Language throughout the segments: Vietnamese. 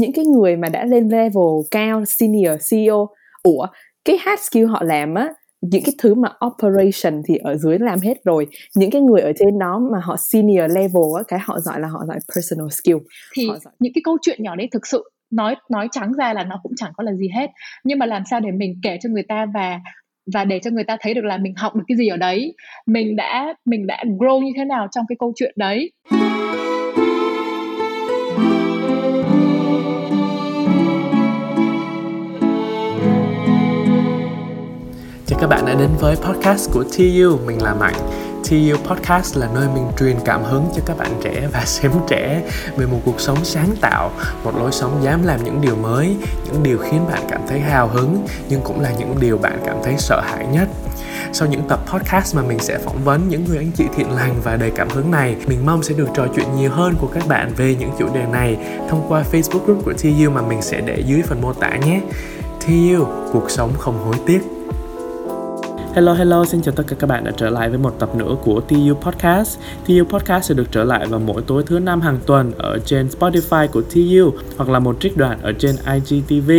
những cái người mà đã lên level cao senior CEO ủa cái hard skill họ làm á những cái thứ mà operation thì ở dưới làm hết rồi. Những cái người ở trên đó mà họ senior level á cái họ giỏi là họ giỏi personal skill. Thì giỏi... những cái câu chuyện nhỏ đấy thực sự nói nói trắng ra là nó cũng chẳng có là gì hết. Nhưng mà làm sao để mình kể cho người ta và và để cho người ta thấy được là mình học được cái gì ở đấy? Mình đã mình đã grow như thế nào trong cái câu chuyện đấy các bạn đã đến với podcast của TU, mình là Mạnh TU Podcast là nơi mình truyền cảm hứng cho các bạn trẻ và xem trẻ về một cuộc sống sáng tạo, một lối sống dám làm những điều mới, những điều khiến bạn cảm thấy hào hứng nhưng cũng là những điều bạn cảm thấy sợ hãi nhất. Sau những tập podcast mà mình sẽ phỏng vấn những người anh chị thiện lành và đầy cảm hứng này, mình mong sẽ được trò chuyện nhiều hơn của các bạn về những chủ đề này thông qua Facebook group của TU mà mình sẽ để dưới phần mô tả nhé. TU, cuộc sống không hối tiếc. Hello hello, xin chào tất cả các bạn đã trở lại với một tập nữa của TU Podcast. TU Podcast sẽ được trở lại vào mỗi tối thứ năm hàng tuần ở trên Spotify của TU hoặc là một trích đoạn ở trên IGTV.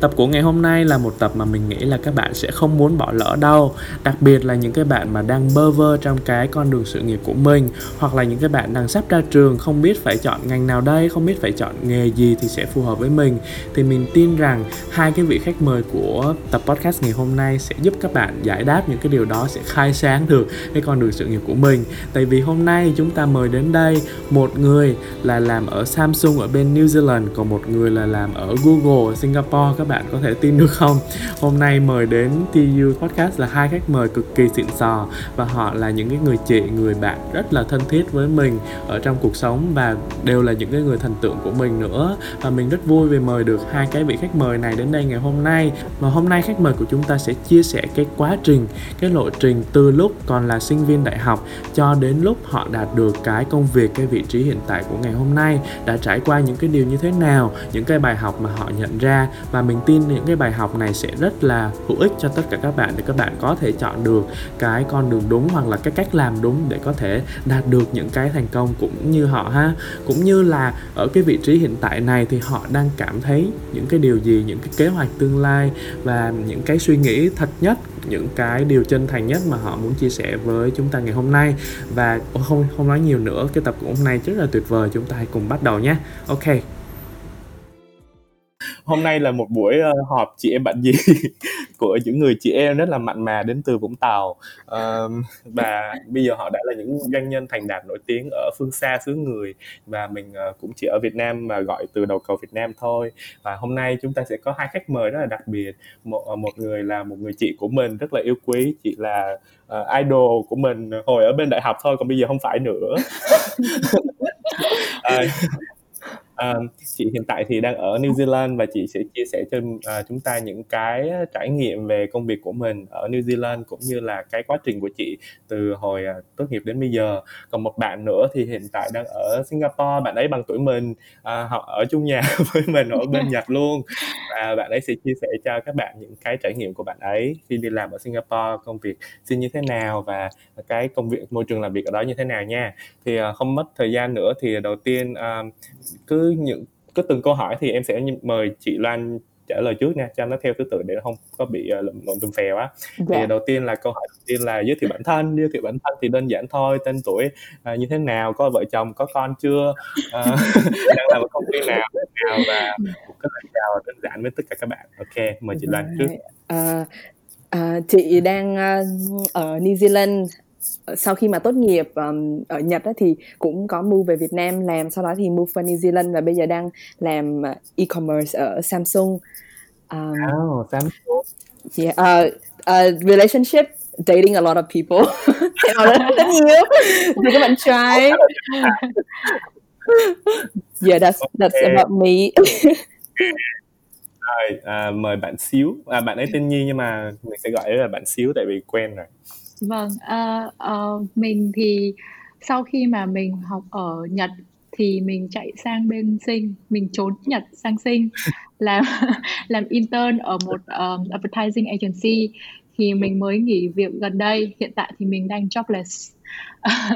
Tập của ngày hôm nay là một tập mà mình nghĩ là các bạn sẽ không muốn bỏ lỡ đâu. Đặc biệt là những cái bạn mà đang bơ vơ trong cái con đường sự nghiệp của mình hoặc là những cái bạn đang sắp ra trường không biết phải chọn ngành nào đây, không biết phải chọn nghề gì thì sẽ phù hợp với mình. Thì mình tin rằng hai cái vị khách mời của tập podcast ngày hôm nay sẽ giúp các bạn giải đáp những cái điều đó sẽ khai sáng được cái con đường sự nghiệp của mình. Tại vì hôm nay chúng ta mời đến đây một người là làm ở Samsung ở bên New Zealand, còn một người là làm ở Google ở Singapore, các bạn có thể tin được không? Hôm nay mời đến TU Podcast là hai khách mời cực kỳ xịn sò và họ là những cái người chị, người bạn rất là thân thiết với mình ở trong cuộc sống và đều là những cái người thần tượng của mình nữa. Và mình rất vui vì mời được hai cái vị khách mời này đến đây ngày hôm nay. Và hôm nay khách mời của chúng ta sẽ chia sẻ cái quá trình cái lộ trình từ lúc còn là sinh viên đại học cho đến lúc họ đạt được cái công việc, cái vị trí hiện tại của ngày hôm nay đã trải qua những cái điều như thế nào, những cái bài học mà họ nhận ra. Và mình tin những cái bài học này sẽ rất là hữu ích cho tất cả các bạn để các bạn có thể chọn được cái con đường đúng hoặc là cái cách làm đúng để có thể đạt được những cái thành công cũng như họ ha. Cũng như là ở cái vị trí hiện tại này thì họ đang cảm thấy những cái điều gì, những cái kế hoạch tương lai và những cái suy nghĩ thật nhất những cái điều chân thành nhất mà họ muốn chia sẻ với chúng ta ngày hôm nay. Và không không nói nhiều nữa, cái tập của hôm nay rất là tuyệt vời, chúng ta hãy cùng bắt đầu nhé. Ok hôm nay là một buổi uh, họp chị em bạn gì của những người chị em rất là mặn mà đến từ Vũng Tàu. Uh, và bây giờ họ đã là những doanh nhân thành đạt nổi tiếng ở phương xa xứ người và mình uh, cũng chỉ ở Việt Nam mà gọi từ đầu cầu Việt Nam thôi. Và hôm nay chúng ta sẽ có hai khách mời rất là đặc biệt. Một uh, một người là một người chị của mình rất là yêu quý chị là uh, idol của mình hồi ở bên đại học thôi còn bây giờ không phải nữa. Uh, À, chị hiện tại thì đang ở New Zealand và chị sẽ chia sẻ cho à, chúng ta những cái trải nghiệm về công việc của mình ở New Zealand cũng như là cái quá trình của chị từ hồi à, tốt nghiệp đến bây giờ. Còn một bạn nữa thì hiện tại đang ở Singapore, bạn ấy bằng tuổi mình, à, học ở chung nhà với mình ở bên Nhật luôn. Và bạn ấy sẽ chia sẻ cho các bạn những cái trải nghiệm của bạn ấy khi đi làm ở Singapore, công việc xin như thế nào và cái công việc môi trường làm việc ở đó như thế nào nha. Thì à, không mất thời gian nữa thì đầu tiên à, cứ những cứ từng câu hỏi thì em sẽ mời chị Loan trả lời trước nha cho nó theo thứ tự để không có bị uh, lộn tùm phè quá. Dạ. thì đầu tiên là câu hỏi đầu tiên là giới thiệu bản thân giới thiệu bản thân thì đơn giản thôi tên tuổi uh, như thế nào có vợ chồng có con chưa uh, đang làm ở công ty nào nào và một cái lời chào đơn giản với tất cả các bạn. Ok mời chị Loan trước. Uh, uh, chị đang uh, ở New Zealand sau khi mà tốt nghiệp um, ở Nhật á, thì cũng có move về Việt Nam làm sau đó thì move vào New Zealand và bây giờ đang làm uh, e-commerce ở Samsung. Um, oh, Samsung. Yeah, uh, uh, relationship dating a lot of people. rất nhiều. Thì các bạn try. yeah, that's that's okay. about me. rồi, à, mời bạn xíu. À, bạn ấy tên Nhi nhưng mà mình sẽ gọi là bạn xíu tại vì quen rồi. Vâng, uh, uh, mình thì sau khi mà mình học ở Nhật thì mình chạy sang bên Sinh, mình trốn Nhật sang Sinh làm làm intern ở một um, advertising agency thì mình mới nghỉ việc gần đây. Hiện tại thì mình đang jobless.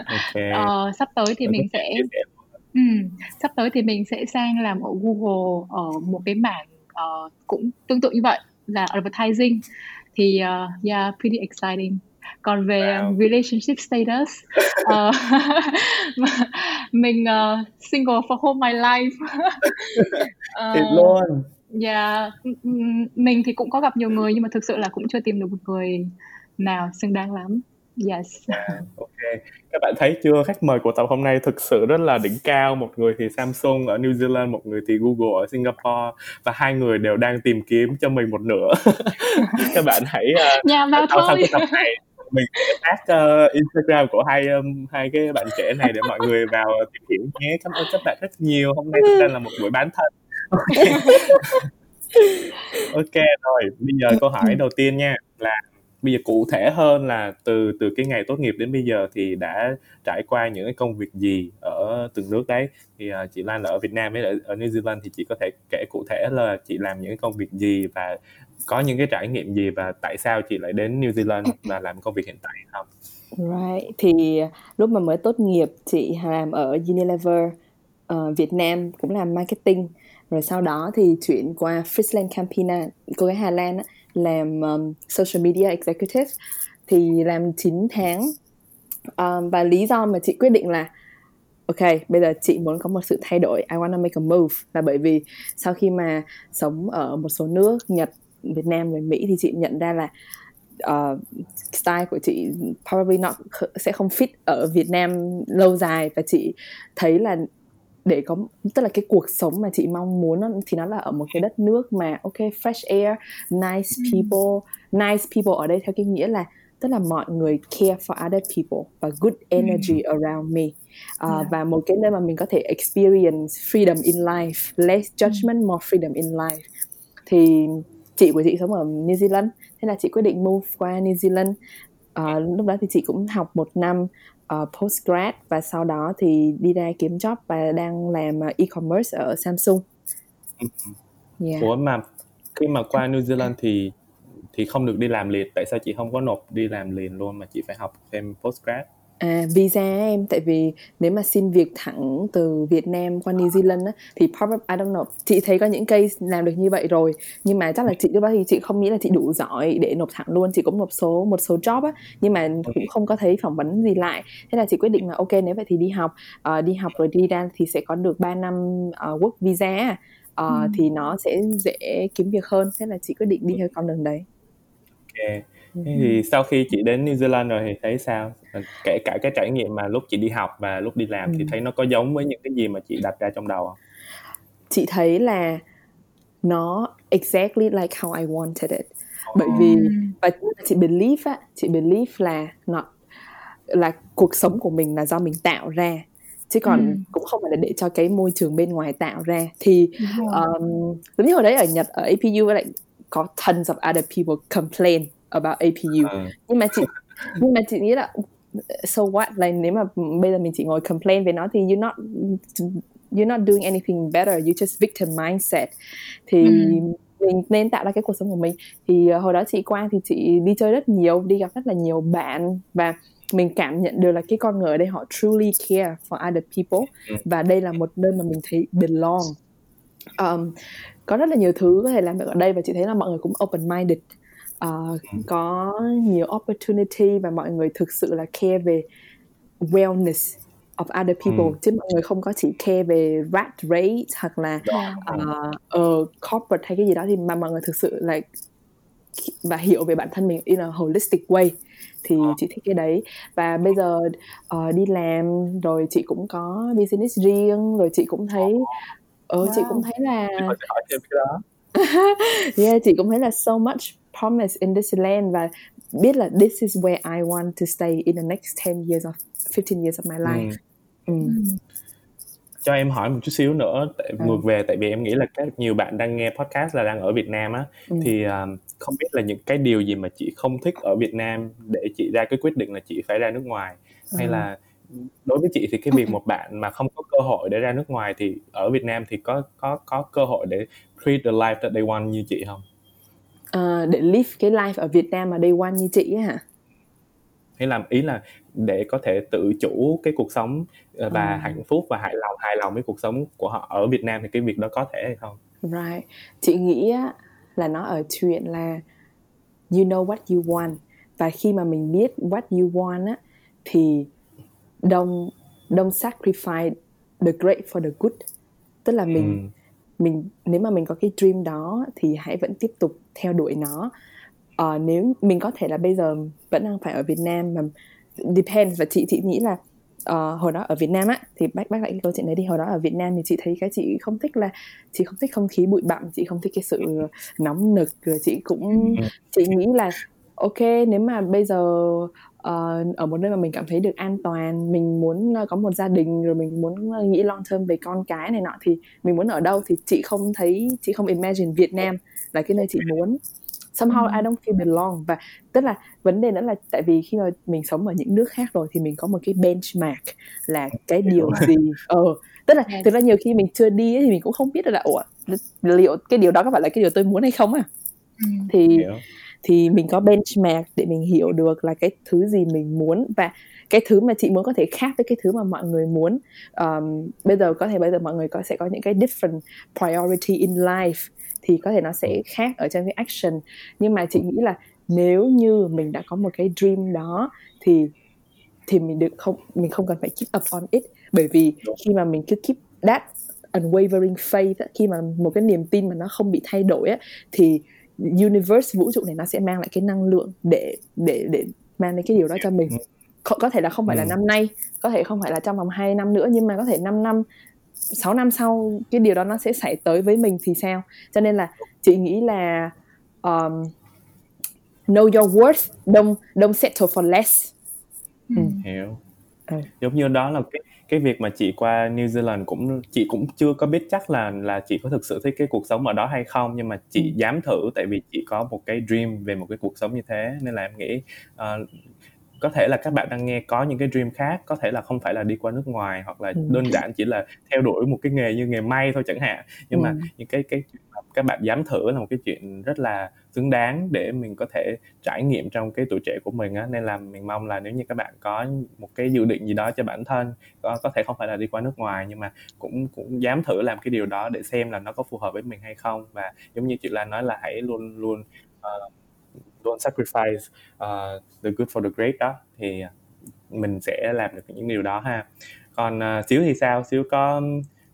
Okay. uh, sắp tới thì mình sẽ Ừ, sắp tới thì mình sẽ sang làm ở Google ở một cái mảng uh, cũng tương tự như vậy là advertising thì uh, yeah pretty exciting còn về wow. relationship status uh, mình uh, single for whole my life uh, Thiệt luôn yeah mình thì cũng có gặp nhiều người nhưng mà thực sự là cũng chưa tìm được một người nào xứng đáng lắm Yes. À, ok. Các bạn thấy chưa? Khách mời của tập hôm nay thực sự rất là đỉnh cao. Một người thì Samsung ở New Zealand, một người thì Google ở Singapore và hai người đều đang tìm kiếm cho mình một nửa. các bạn hãy uh, Nhà vào thôi. sau tập này mình tag uh, Instagram của hai um, hai cái bạn trẻ này để mọi người vào tìm hiểu nhé. Cảm ơn các bạn rất nhiều. Hôm nay thực ra là một buổi bán thân. Ok. ok rồi, bây giờ câu hỏi đầu tiên nha là bây giờ cụ thể hơn là từ từ cái ngày tốt nghiệp đến bây giờ thì đã trải qua những cái công việc gì ở từng nước đấy? Thì uh, chị Lan là ở Việt Nam với ở, ở New Zealand thì chị có thể kể cụ thể là chị làm những công việc gì và có những cái trải nghiệm gì và tại sao chị lại đến New Zealand và làm công việc hiện tại không? Right. Thì lúc mà mới tốt nghiệp chị làm ở Unilever uh, Việt Nam cũng làm marketing. Rồi sau đó thì chuyển qua Friesland Campina cô gái Hà Lan á, làm um, social media executive thì làm 9 tháng. Um, và lý do mà chị quyết định là ok bây giờ chị muốn có một sự thay đổi I wanna make a move là bởi vì sau khi mà sống ở một số nước Nhật Việt Nam và Mỹ thì chị nhận ra là uh, style của chị probably not sẽ không fit ở Việt Nam lâu dài. Và chị thấy là để có tức là cái cuộc sống mà chị mong muốn thì nó là ở một cái đất nước mà ok fresh air nice ừ. people nice people ở đây theo cái nghĩa là tức là mọi người care for other people và good energy mm. around me uh, yeah. và một cái nơi mà mình có thể experience freedom in life less judgment mm. more freedom in life thì chị của chị sống ở New Zealand thế là chị quyết định move qua New Zealand uh, lúc đó thì chị cũng học một năm uh, postgrad và sau đó thì đi ra kiếm job và đang làm uh, e-commerce ở Samsung. Yeah. Ủa mà khi mà qua New Zealand thì thì không được đi làm liền tại sao chị không có nộp đi làm liền luôn mà chị phải học thêm postgrad À, visa em tại vì nếu mà xin việc thẳng từ Việt Nam qua New Zealand á, thì probably I don't know chị thấy có những case làm được như vậy rồi. Nhưng mà chắc là chị lúc đó thì chị không nghĩ là chị đủ giỏi để nộp thẳng luôn chị cũng nộp số một số job á nhưng mà cũng không có thấy phỏng vấn gì lại. Thế là chị quyết định là ok nếu vậy thì đi học. Uh, đi học rồi đi ra thì sẽ có được 3 năm uh, work visa uh, ừ. thì nó sẽ dễ kiếm việc hơn. Thế là chị quyết định đi theo con đường đấy. Ok Thế thì sau khi chị đến New Zealand rồi thì thấy sao? Ờ, kể cả cái trải nghiệm mà lúc chị đi học và lúc đi làm thì thấy nó có giống với những cái gì mà chị đặt ra trong đầu không? Chị thấy là nó exactly like how I wanted it. Bởi vì và chị believe á, chị believe là nó là cuộc sống của mình là do mình tạo ra chứ còn ừ. cũng không phải là để cho cái môi trường bên ngoài tạo ra thì um, giống như hồi đấy ở Nhật ở APU lại có tons of other people complain about APU à. nhưng mà chị nhưng mà chị nghĩ là so what? Là nếu mà bây giờ mình chỉ ngồi complain về nó thì you're not you're not doing anything better. You just victim mindset. Thì mm. mình nên tạo ra cái cuộc sống của mình. Thì uh, hồi đó chị qua thì chị đi chơi rất nhiều đi gặp rất là nhiều bạn và mình cảm nhận được là cái con người ở đây họ truly care for other people ừ. và đây là một nơi mà mình thấy belong. Um, có rất là nhiều thứ có thể làm được ở đây và chị thấy là mọi người cũng open minded uh, có nhiều opportunity và mọi người thực sự là care về wellness of other people ừ. chứ mọi người không có chỉ care về rat rate hoặc là uh, uh, corporate hay cái gì đó thì mà mọi người thực sự là và hiểu về bản thân mình in a holistic way thì à. chị thích cái đấy và bây giờ uh, đi làm rồi chị cũng có business riêng rồi chị cũng thấy ờ uh, wow. chị cũng thấy là yeah chị cũng thấy là so much promise in this land và biết là this is where I want to stay in the next 10 years of 15 years of my life. Ừ. Ừ. Cho em hỏi một chút xíu nữa tại ừ. ngược về tại vì em nghĩ là các nhiều bạn đang nghe podcast là đang ở Việt Nam á ừ. thì um, không biết là những cái điều gì mà chị không thích ở Việt Nam để chị ra cái quyết định là chị phải ra nước ngoài ừ. hay là đối với chị thì cái việc một bạn mà không có cơ hội để ra nước ngoài thì ở Việt Nam thì có có có cơ hội để treat the life that they want như chị không? Uh, để live cái life ở Việt Nam mà day one như chị ấy hả? Hay là ý là để có thể tự chủ cái cuộc sống ờ, và Ờ. hạnh phúc và hài lòng hài lòng với cuộc sống của họ ở Việt Nam thì cái việc đó có thể hay không? Right. Chị nghĩ á, là nó ở chuyện là you know what you want và khi mà mình biết what you want á thì don't don't sacrifice the great for the good. Tức là mình Ừm. Mình nếu mà mình có cái dream đó thì hãy vẫn tiếp tục theo đuổi nó. Ờ, nếu mình có thể là bây giờ vẫn đang phải ở Việt Nam mà depends và chị chị nghĩ là ờ, hồi đó ở Việt Nam á thì bác bác lại cái câu chuyện đấy đi hồi đó ở Việt Nam thì chị thấy cái chị không thích là chị không thích không khí bụi bặm chị không thích cái sự nóng nực rồi chị cũng Ừ. chị nghĩ là ok nếu mà bây giờ ờ, ở một nơi mà mình cảm thấy được an toàn mình muốn ờ, có một gia đình rồi mình muốn ờ, nghĩ long term về con cái này nọ thì mình muốn ở đâu thì chị không thấy chị không imagine Việt Nam là cái nơi chị muốn somehow I don't feel belong và tức là vấn đề nữa là tại vì khi mà mình sống ở những nước khác rồi thì mình có một cái benchmark là cái điều gì ờ tức là Yes. thực ra nhiều khi mình chưa đi ấy, thì mình cũng không biết được là ủa liệu cái điều đó có phải là cái điều tôi muốn hay không à thì Hiểu thì mình có benchmark để mình hiểu được là cái thứ gì mình muốn và cái thứ mà chị muốn có thể khác với cái thứ mà mọi người muốn. Um, bây giờ có thể bây giờ mọi người có sẽ có những cái different priority in life thì có thể nó sẽ khác ở trong cái action. Nhưng mà chị nghĩ là nếu như mình đã có một cái dream đó thì thì mình được không mình không cần phải keep up on it. Bởi vì khi mà mình cứ keep that unwavering faith khi mà một cái niềm tin mà nó không bị thay đổi á, thì universe vũ trụ này nó sẽ mang lại cái năng lượng để để để mang đến cái điều đó cho mình có, có thể là không phải là Ừ. năm nay có thể không phải là trong vòng 2 năm nữa nhưng mà có thể 5 năm 6 năm sau cái điều đó nó sẽ xảy tới với mình thì sao cho nên là chị nghĩ là um, know your worth don't don't settle for less Ừ. hiểu Ừ. giống như đó là cái cái việc mà chị qua New Zealand cũng chị cũng chưa có biết chắc là là chị có thực sự thích cái cuộc sống ở đó hay không nhưng mà chị Ừ. dám thử tại vì chị có một cái dream về một cái cuộc sống như thế nên là em nghĩ ờ, có thể là các bạn đang nghe có những cái dream khác có thể là không phải là đi qua nước ngoài hoặc là Ừ. đơn giản chỉ là theo đuổi một cái nghề như nghề may thôi chẳng hạn nhưng mà Ừ. những cái cái mà các bạn dám thử là một cái chuyện rất là xứng đáng để mình có thể trải nghiệm trong cái tuổi trẻ của mình á nên là mình mong là nếu như các bạn có một cái dự định gì đó cho bản thân có, có thể không phải là đi qua nước ngoài nhưng mà cũng cũng dám thử làm cái điều đó để xem là nó có phù hợp với mình hay không và giống như chị Lan nói là hãy luôn luôn uh, luôn sacrifice uh, the good for the great đó thì mình sẽ làm được những điều đó ha. Còn uh, xíu thì sao? Xíu có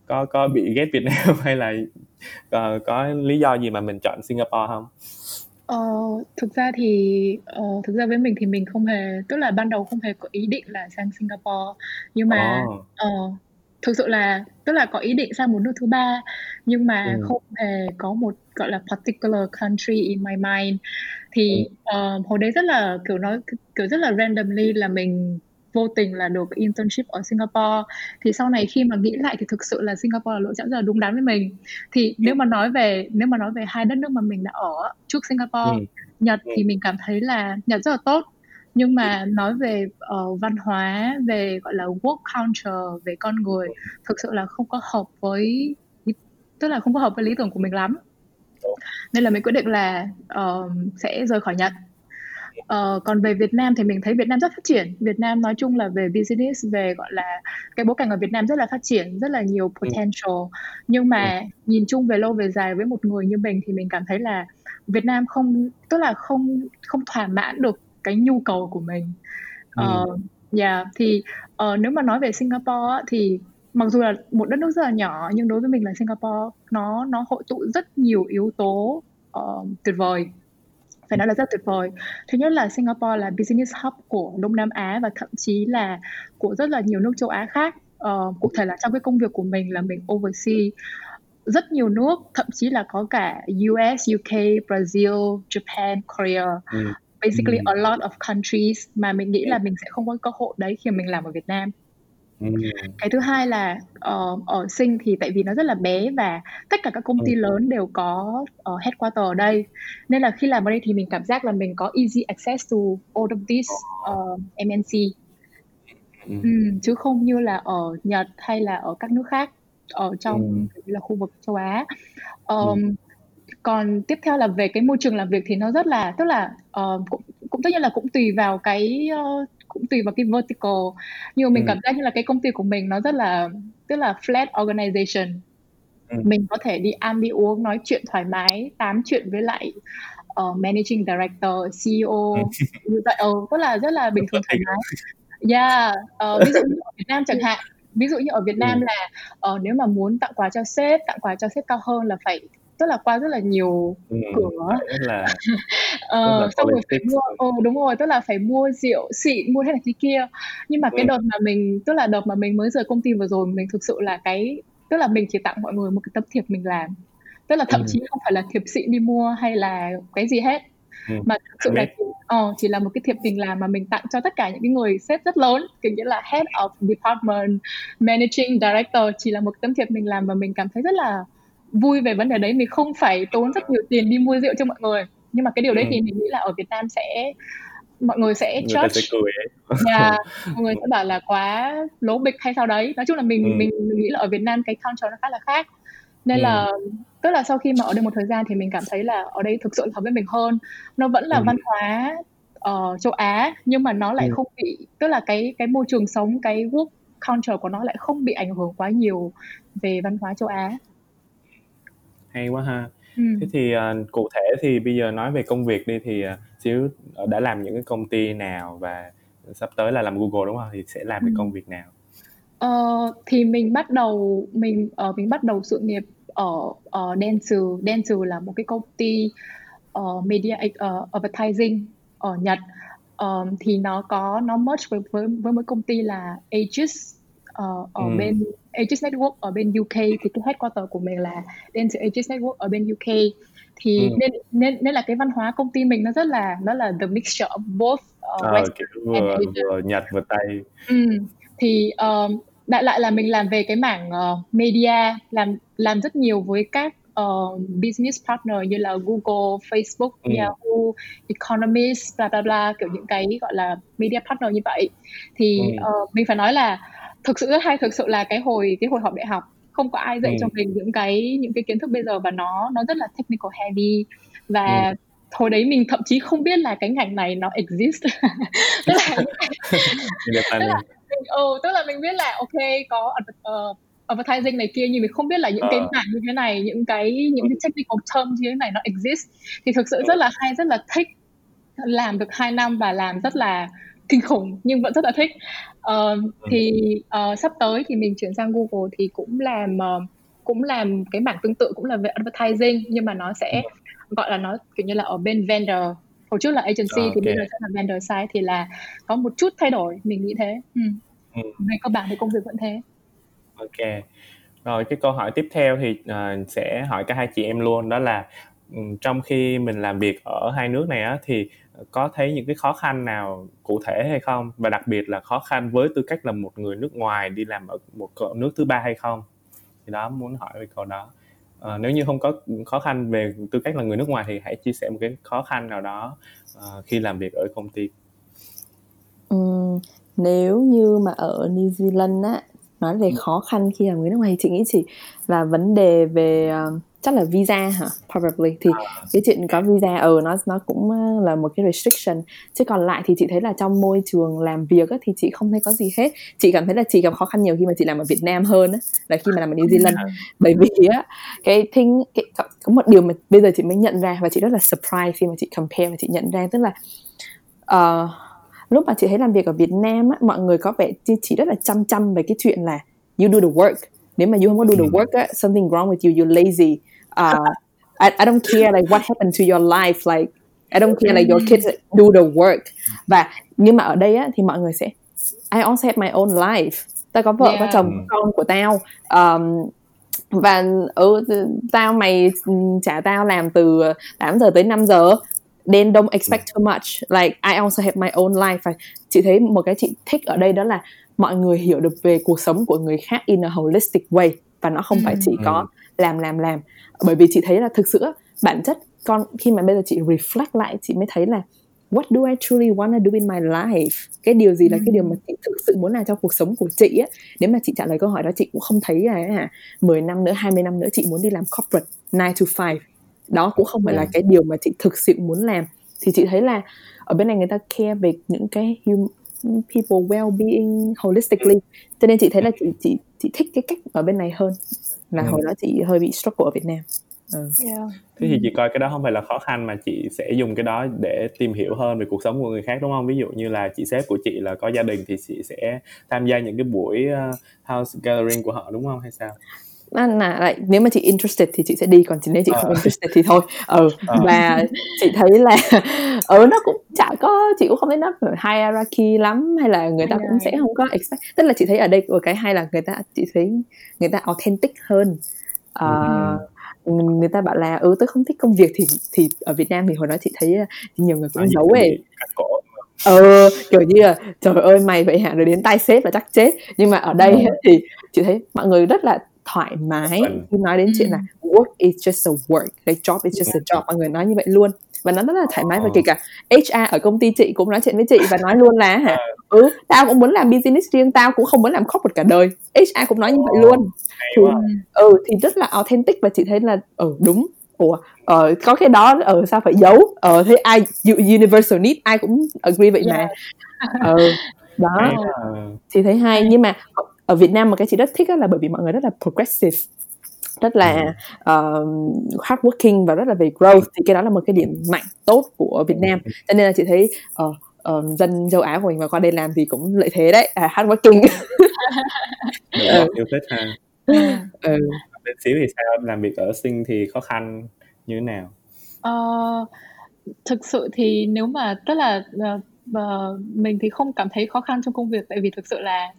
có có bị ghét Việt Nam hay là uh, có lý do gì mà mình chọn Singapore không? Ờ, thực ra thì ờ, thực ra với mình thì mình không hề tức là ban đầu không hề có ý định là sang Singapore. Nhưng mà Ồ. ờ, thực sự là tức là có ý định sang một nước thứ ba nhưng mà Ừ. không hề có một gọi là particular country in my mind thì ờ, hồi đấy rất là kiểu nói kiểu rất là randomly là mình vô tình là được internship ở Singapore. Thì sau này khi mà nghĩ lại thì thực sự là Singapore là lựa chọn rất là đúng đắn với mình. Thì nếu mà nói về nếu mà nói về hai đất nước mà mình đã ở trước Singapore Ừ. Nhật Ừ. thì mình cảm thấy là Nhật rất là tốt. Nhưng mà nói về ờ, văn hóa về gọi là work culture về con người thực sự là không có hợp với tức là không có hợp với lý tưởng của mình lắm nên là mình quyết định là ờ, sẽ rời khỏi Nhật. Ờ, còn về Việt Nam thì mình thấy Việt Nam rất phát triển. Việt Nam nói chung là về business về gọi là cái bối cảnh ở Việt Nam rất là phát triển rất là nhiều potential. Nhưng mà nhìn chung về lâu về dài với một người như mình thì mình cảm thấy là Việt Nam không tức là không không thỏa mãn được cái nhu cầu của mình. Ờ, yeah, thì ờ, nếu mà nói về Singapore thì mặc dù là một đất nước rất là nhỏ nhưng đối với mình là Singapore nó nó hội tụ rất nhiều yếu tố ờ, tuyệt vời. Phải nói là rất tuyệt vời. Thứ nhất là Singapore là business hub của Đông Nam Á và thậm chí là của rất là nhiều nước châu Á khác. Ờ, cụ thể là trong cái công việc của mình là mình oversee rất nhiều nước thậm chí là có cả US, UK, Brazil, Japan, Korea. Ừ. basically Ừ. a lot of countries mà mình nghĩ là mình sẽ không có cơ hội đấy khi mình làm ở Việt Nam Ừ. cái thứ hai là ờ, ở Sing thì tại vì nó rất là bé và tất cả các công ty lớn đều có uh, headquarter ở đây nên là khi làm ở đây thì mình cảm giác là mình có easy access to all of these uh, MNC Ừ. ừ, chứ không như là ở Nhật hay là ở các nước khác ở trong Ừ. kiểu như là khu vực châu Á Ờm, còn tiếp theo là về cái môi trường làm việc thì nó rất là tức là ờ, cũng cũng tất nhiên là cũng tùy vào cái ờ, cũng tùy vào cái vertical nhưng mà mình ừ. cảm giác như là cái công ty của mình nó rất là tức là flat organization ừ. mình có thể đi ăn đi uống nói chuyện thoải mái tám chuyện với lại uh, managing director CEO như vậy ừ, rất là rất là bình thường thoải mái yeah uh, ví dụ như ở Việt Nam chẳng hạn ví dụ như ở Việt Nam ừ. là uh, nếu mà muốn tặng quà cho sếp tặng quà cho sếp cao hơn là phải tức là qua rất là nhiều ừ, cửa là uh, xong rồi phải mua ừ, đúng rồi tức là phải mua rượu xịn mua thế này thế kia nhưng mà cái ừ. đợt mà mình tức là đợt mà mình mới rời công ty vừa rồi mình thực sự là cái tức là mình chỉ tặng mọi người một cái tấm thiệp mình làm tức là thậm ừ. chí không phải là thiệp xịn đi mua hay là cái gì hết ừ. mà thực sự là chỉ, uh, chỉ là một cái thiệp mình làm mà mình tặng cho tất cả những cái người sếp rất lớn kiểu như là head of department managing director chỉ là một tấm thiệp mình làm và mình cảm thấy rất là vui về vấn đề đấy mình không phải tốn rất nhiều tiền đi mua rượu cho mọi người nhưng mà cái điều đấy ừ. thì mình nghĩ là ở Việt Nam sẽ mọi người sẽ người judge sẽ cười yeah, mọi người sẽ bảo là quá lố bịch hay sao đấy nói chung là mình ừ. mình, mình nghĩ là ở Việt Nam cái culture nó khá là khác nên ừ. là tức là sau khi mà ở đây một thời gian thì mình cảm thấy là ở đây thực sự hợp với mình hơn nó vẫn là ừ. văn hóa uh, châu Á nhưng mà nó lại ừ. không bị tức là cái cái môi trường sống cái work culture của nó lại không bị ảnh hưởng quá nhiều về văn hóa châu Á hay quá ha. Ừ. thế thì uh, cụ thể thì bây giờ nói về công việc đi thì uh, xíu đã làm những cái công ty nào và sắp tới là làm Google đúng không? Thì sẽ làm cái công việc nào? Uh, thì mình bắt đầu mình uh, mình bắt đầu sự nghiệp ở ở Dentsu. Dentsu là một cái công ty uh, media uh, advertising ở Nhật. Um, thì nó có nó merge với với với một công ty là Aegis uh, ở ừ. bên Aegis Network ở bên UK thì cái headquarter của mình là Dentsu Aegis Network ở bên UK thì ừ. nên nên nên là cái văn hóa công ty mình nó rất là nó là the mixture of both uh, à, kiểu vừa, vừa Nhật vừa Tây ừ. thì um, đại lại là mình làm về cái mảng uh, media làm làm rất nhiều với các uh, business partner như là Google, Facebook, ừ. Yahoo, Economist, bla bla bla kiểu những cái gọi là media partner như vậy thì ừ. uh, mình phải nói là thực sự rất hay thực sự là cái hồi cái hồi học đại học không có ai dạy ừ. cho mình những cái những cái kiến thức bây giờ và nó nó rất là technical heavy và ừ. hồi đấy mình thậm chí không biết là cái ngành này nó exist tức là, tức là ừ, tức là mình biết là ok có uh, advertising này kia nhưng mình không biết là những cái ờ. mảng như thế này những cái những cái technical terms như thế này nó exist thì thực sự rất là hay rất là thích làm được 2 năm và làm rất là kinh khủng nhưng vẫn rất là thích. Uh, thì uh, sắp tới thì mình chuyển sang Google thì cũng làm uh, cũng làm cái mảng tương tự cũng là về advertising nhưng mà nó sẽ gọi là nó kiểu như là ở bên vendor. Hồi trước là agency okay. thì bây giờ sẽ là vendor side thì là có một chút thay đổi mình nghĩ thế. Ừ. Ừ. về cơ bản thì công việc vẫn thế. Ok. Rồi cái câu hỏi tiếp theo thì uh, sẽ hỏi cả hai chị em luôn đó là um, trong khi mình làm việc ở hai nước này á thì có thấy những cái khó khăn nào cụ thể hay không? Và đặc biệt là khó khăn với tư cách là một người nước ngoài đi làm ở một nước thứ ba hay không? Thì đó muốn hỏi về câu đó. À, nếu như không có khó khăn về tư cách là người nước ngoài thì hãy chia sẻ một cái khó khăn nào đó uh, khi làm việc ở công ty. Ừ, nếu như mà ở New Zealand á nói về khó khăn khi làm người nước ngoài thì chị nghĩ chỉ là vấn đề về uh, chắc là visa hả? Probably. Thì à. cái chuyện có visa ở ừ, nó nó cũng là một cái restriction. Chứ còn lại thì chị thấy là trong môi trường làm việc á, thì chị không thấy có gì hết. Chị cảm thấy là chị gặp khó khăn nhiều khi mà chị làm ở Việt Nam hơn á, là khi mà làm ở New Zealand. À. bởi vì á cái thing cái, có một điều mà bây giờ chị mới nhận ra và chị rất là surprise khi mà chị compare và chị nhận ra. Tức là uh, lúc mà chị thấy làm việc ở Việt Nam á, mọi người có vẻ chỉ rất là chăm chăm về cái chuyện là you do the work nếu mà you không có do the ừ. work á, something wrong with you you're lazy. Uh, I, I don't care like what happened to your life like I don't care like your kids do the work. Và nhưng mà ở đây á, thì mọi người sẽ I also have my own life. Tao có vợ yeah. có chồng có con của tao. Um, và ừ, tao mày trả tao làm từ 8 giờ tới 5 giờ. Then don't expect too much. Like I also have my own life. Và chị thấy một cái chị thích ở đây đó là mọi người hiểu được về cuộc sống của người khác in a holistic way và nó không phải chỉ có ừ. làm làm làm. Bởi vì chị thấy là thực sự bản chất con khi mà bây giờ chị reflect lại chị mới thấy là what do I truly want to do in my life? Cái điều gì là cái điều mà chị thực sự muốn làm trong cuộc sống của chị á? Nếu mà chị trả lời câu hỏi đó chị cũng không thấy là à, 10 năm nữa 20 năm nữa chị muốn đi làm corporate 9 to 5 đó cũng không phải là cái điều mà chị thực sự muốn làm. Thì chị thấy là ở bên này người ta care về những cái people well-being holistically cho nên chị thấy là chị chị chị thích cái cách ở bên này hơn là ừ. hồi đó chị hơi bị struggle ở Việt Nam ừ. yeah. thế thì chị coi cái đó không phải là khó khăn mà chị sẽ dùng cái đó để tìm hiểu hơn về cuộc sống của người khác đúng không ví dụ như là chị sếp của chị là có gia đình thì chị sẽ tham gia những cái buổi uh, house gathering của họ đúng không hay sao là, là lại nếu mà chị interested thì chị sẽ đi còn nếu chị à. không interested thì thôi ừ à. và chị thấy là ừ nó cũng chả có chị cũng không thấy nó hierarchy lắm hay là người ta cũng sẽ không có expect tức là chị thấy ở đây một cái hay là người ta chị thấy người ta authentic hơn uh, ừ. người ta bảo là ừ tôi không thích công việc thì thì ở Việt Nam thì hồi đó chị thấy nhiều người cũng giấu ấy ờ kiểu như là trời ơi mày vậy hả rồi đến tay sếp là chắc chết nhưng mà ở đây ừ. thì chị thấy mọi người rất là thoải mái. Khi nói đến chuyện là work is just a work. Like job is just a job. Mọi người nói như vậy luôn. Và nó rất là thoải mái và kể cả HR ở công ty chị cũng nói chuyện với chị và nói luôn là hả? Ừ. Tao cũng muốn làm business riêng tao cũng không muốn làm corporate cả đời. HR cũng nói như vậy luôn. thì ừ thì rất là authentic và chị thấy là ừ đúng. Ủa ờ, có cái đó ở ờ, sao phải giấu? Ờ thế ai universal need ai cũng agree vậy mà. Ờ đó. Chị thấy hay. Nhưng mà ở Việt Nam mà cái chị rất thích là bởi vì mọi người rất là progressive rất là uh, hardworking và rất là về growth thì cái đó là một cái điểm mạnh tốt của Việt Nam. Cho nên là chị thấy uh, uh, dân châu Á của mình mà qua đây làm thì cũng lợi thế đấy. À, hardworking. Ừ. yêu thích ha. Ừ. bên xíu thì sao? Làm việc ở sinh thì khó khăn như thế nào? Uh, thực sự thì nếu mà tức là uh, mình thì không cảm thấy khó khăn trong công việc tại vì thực sự là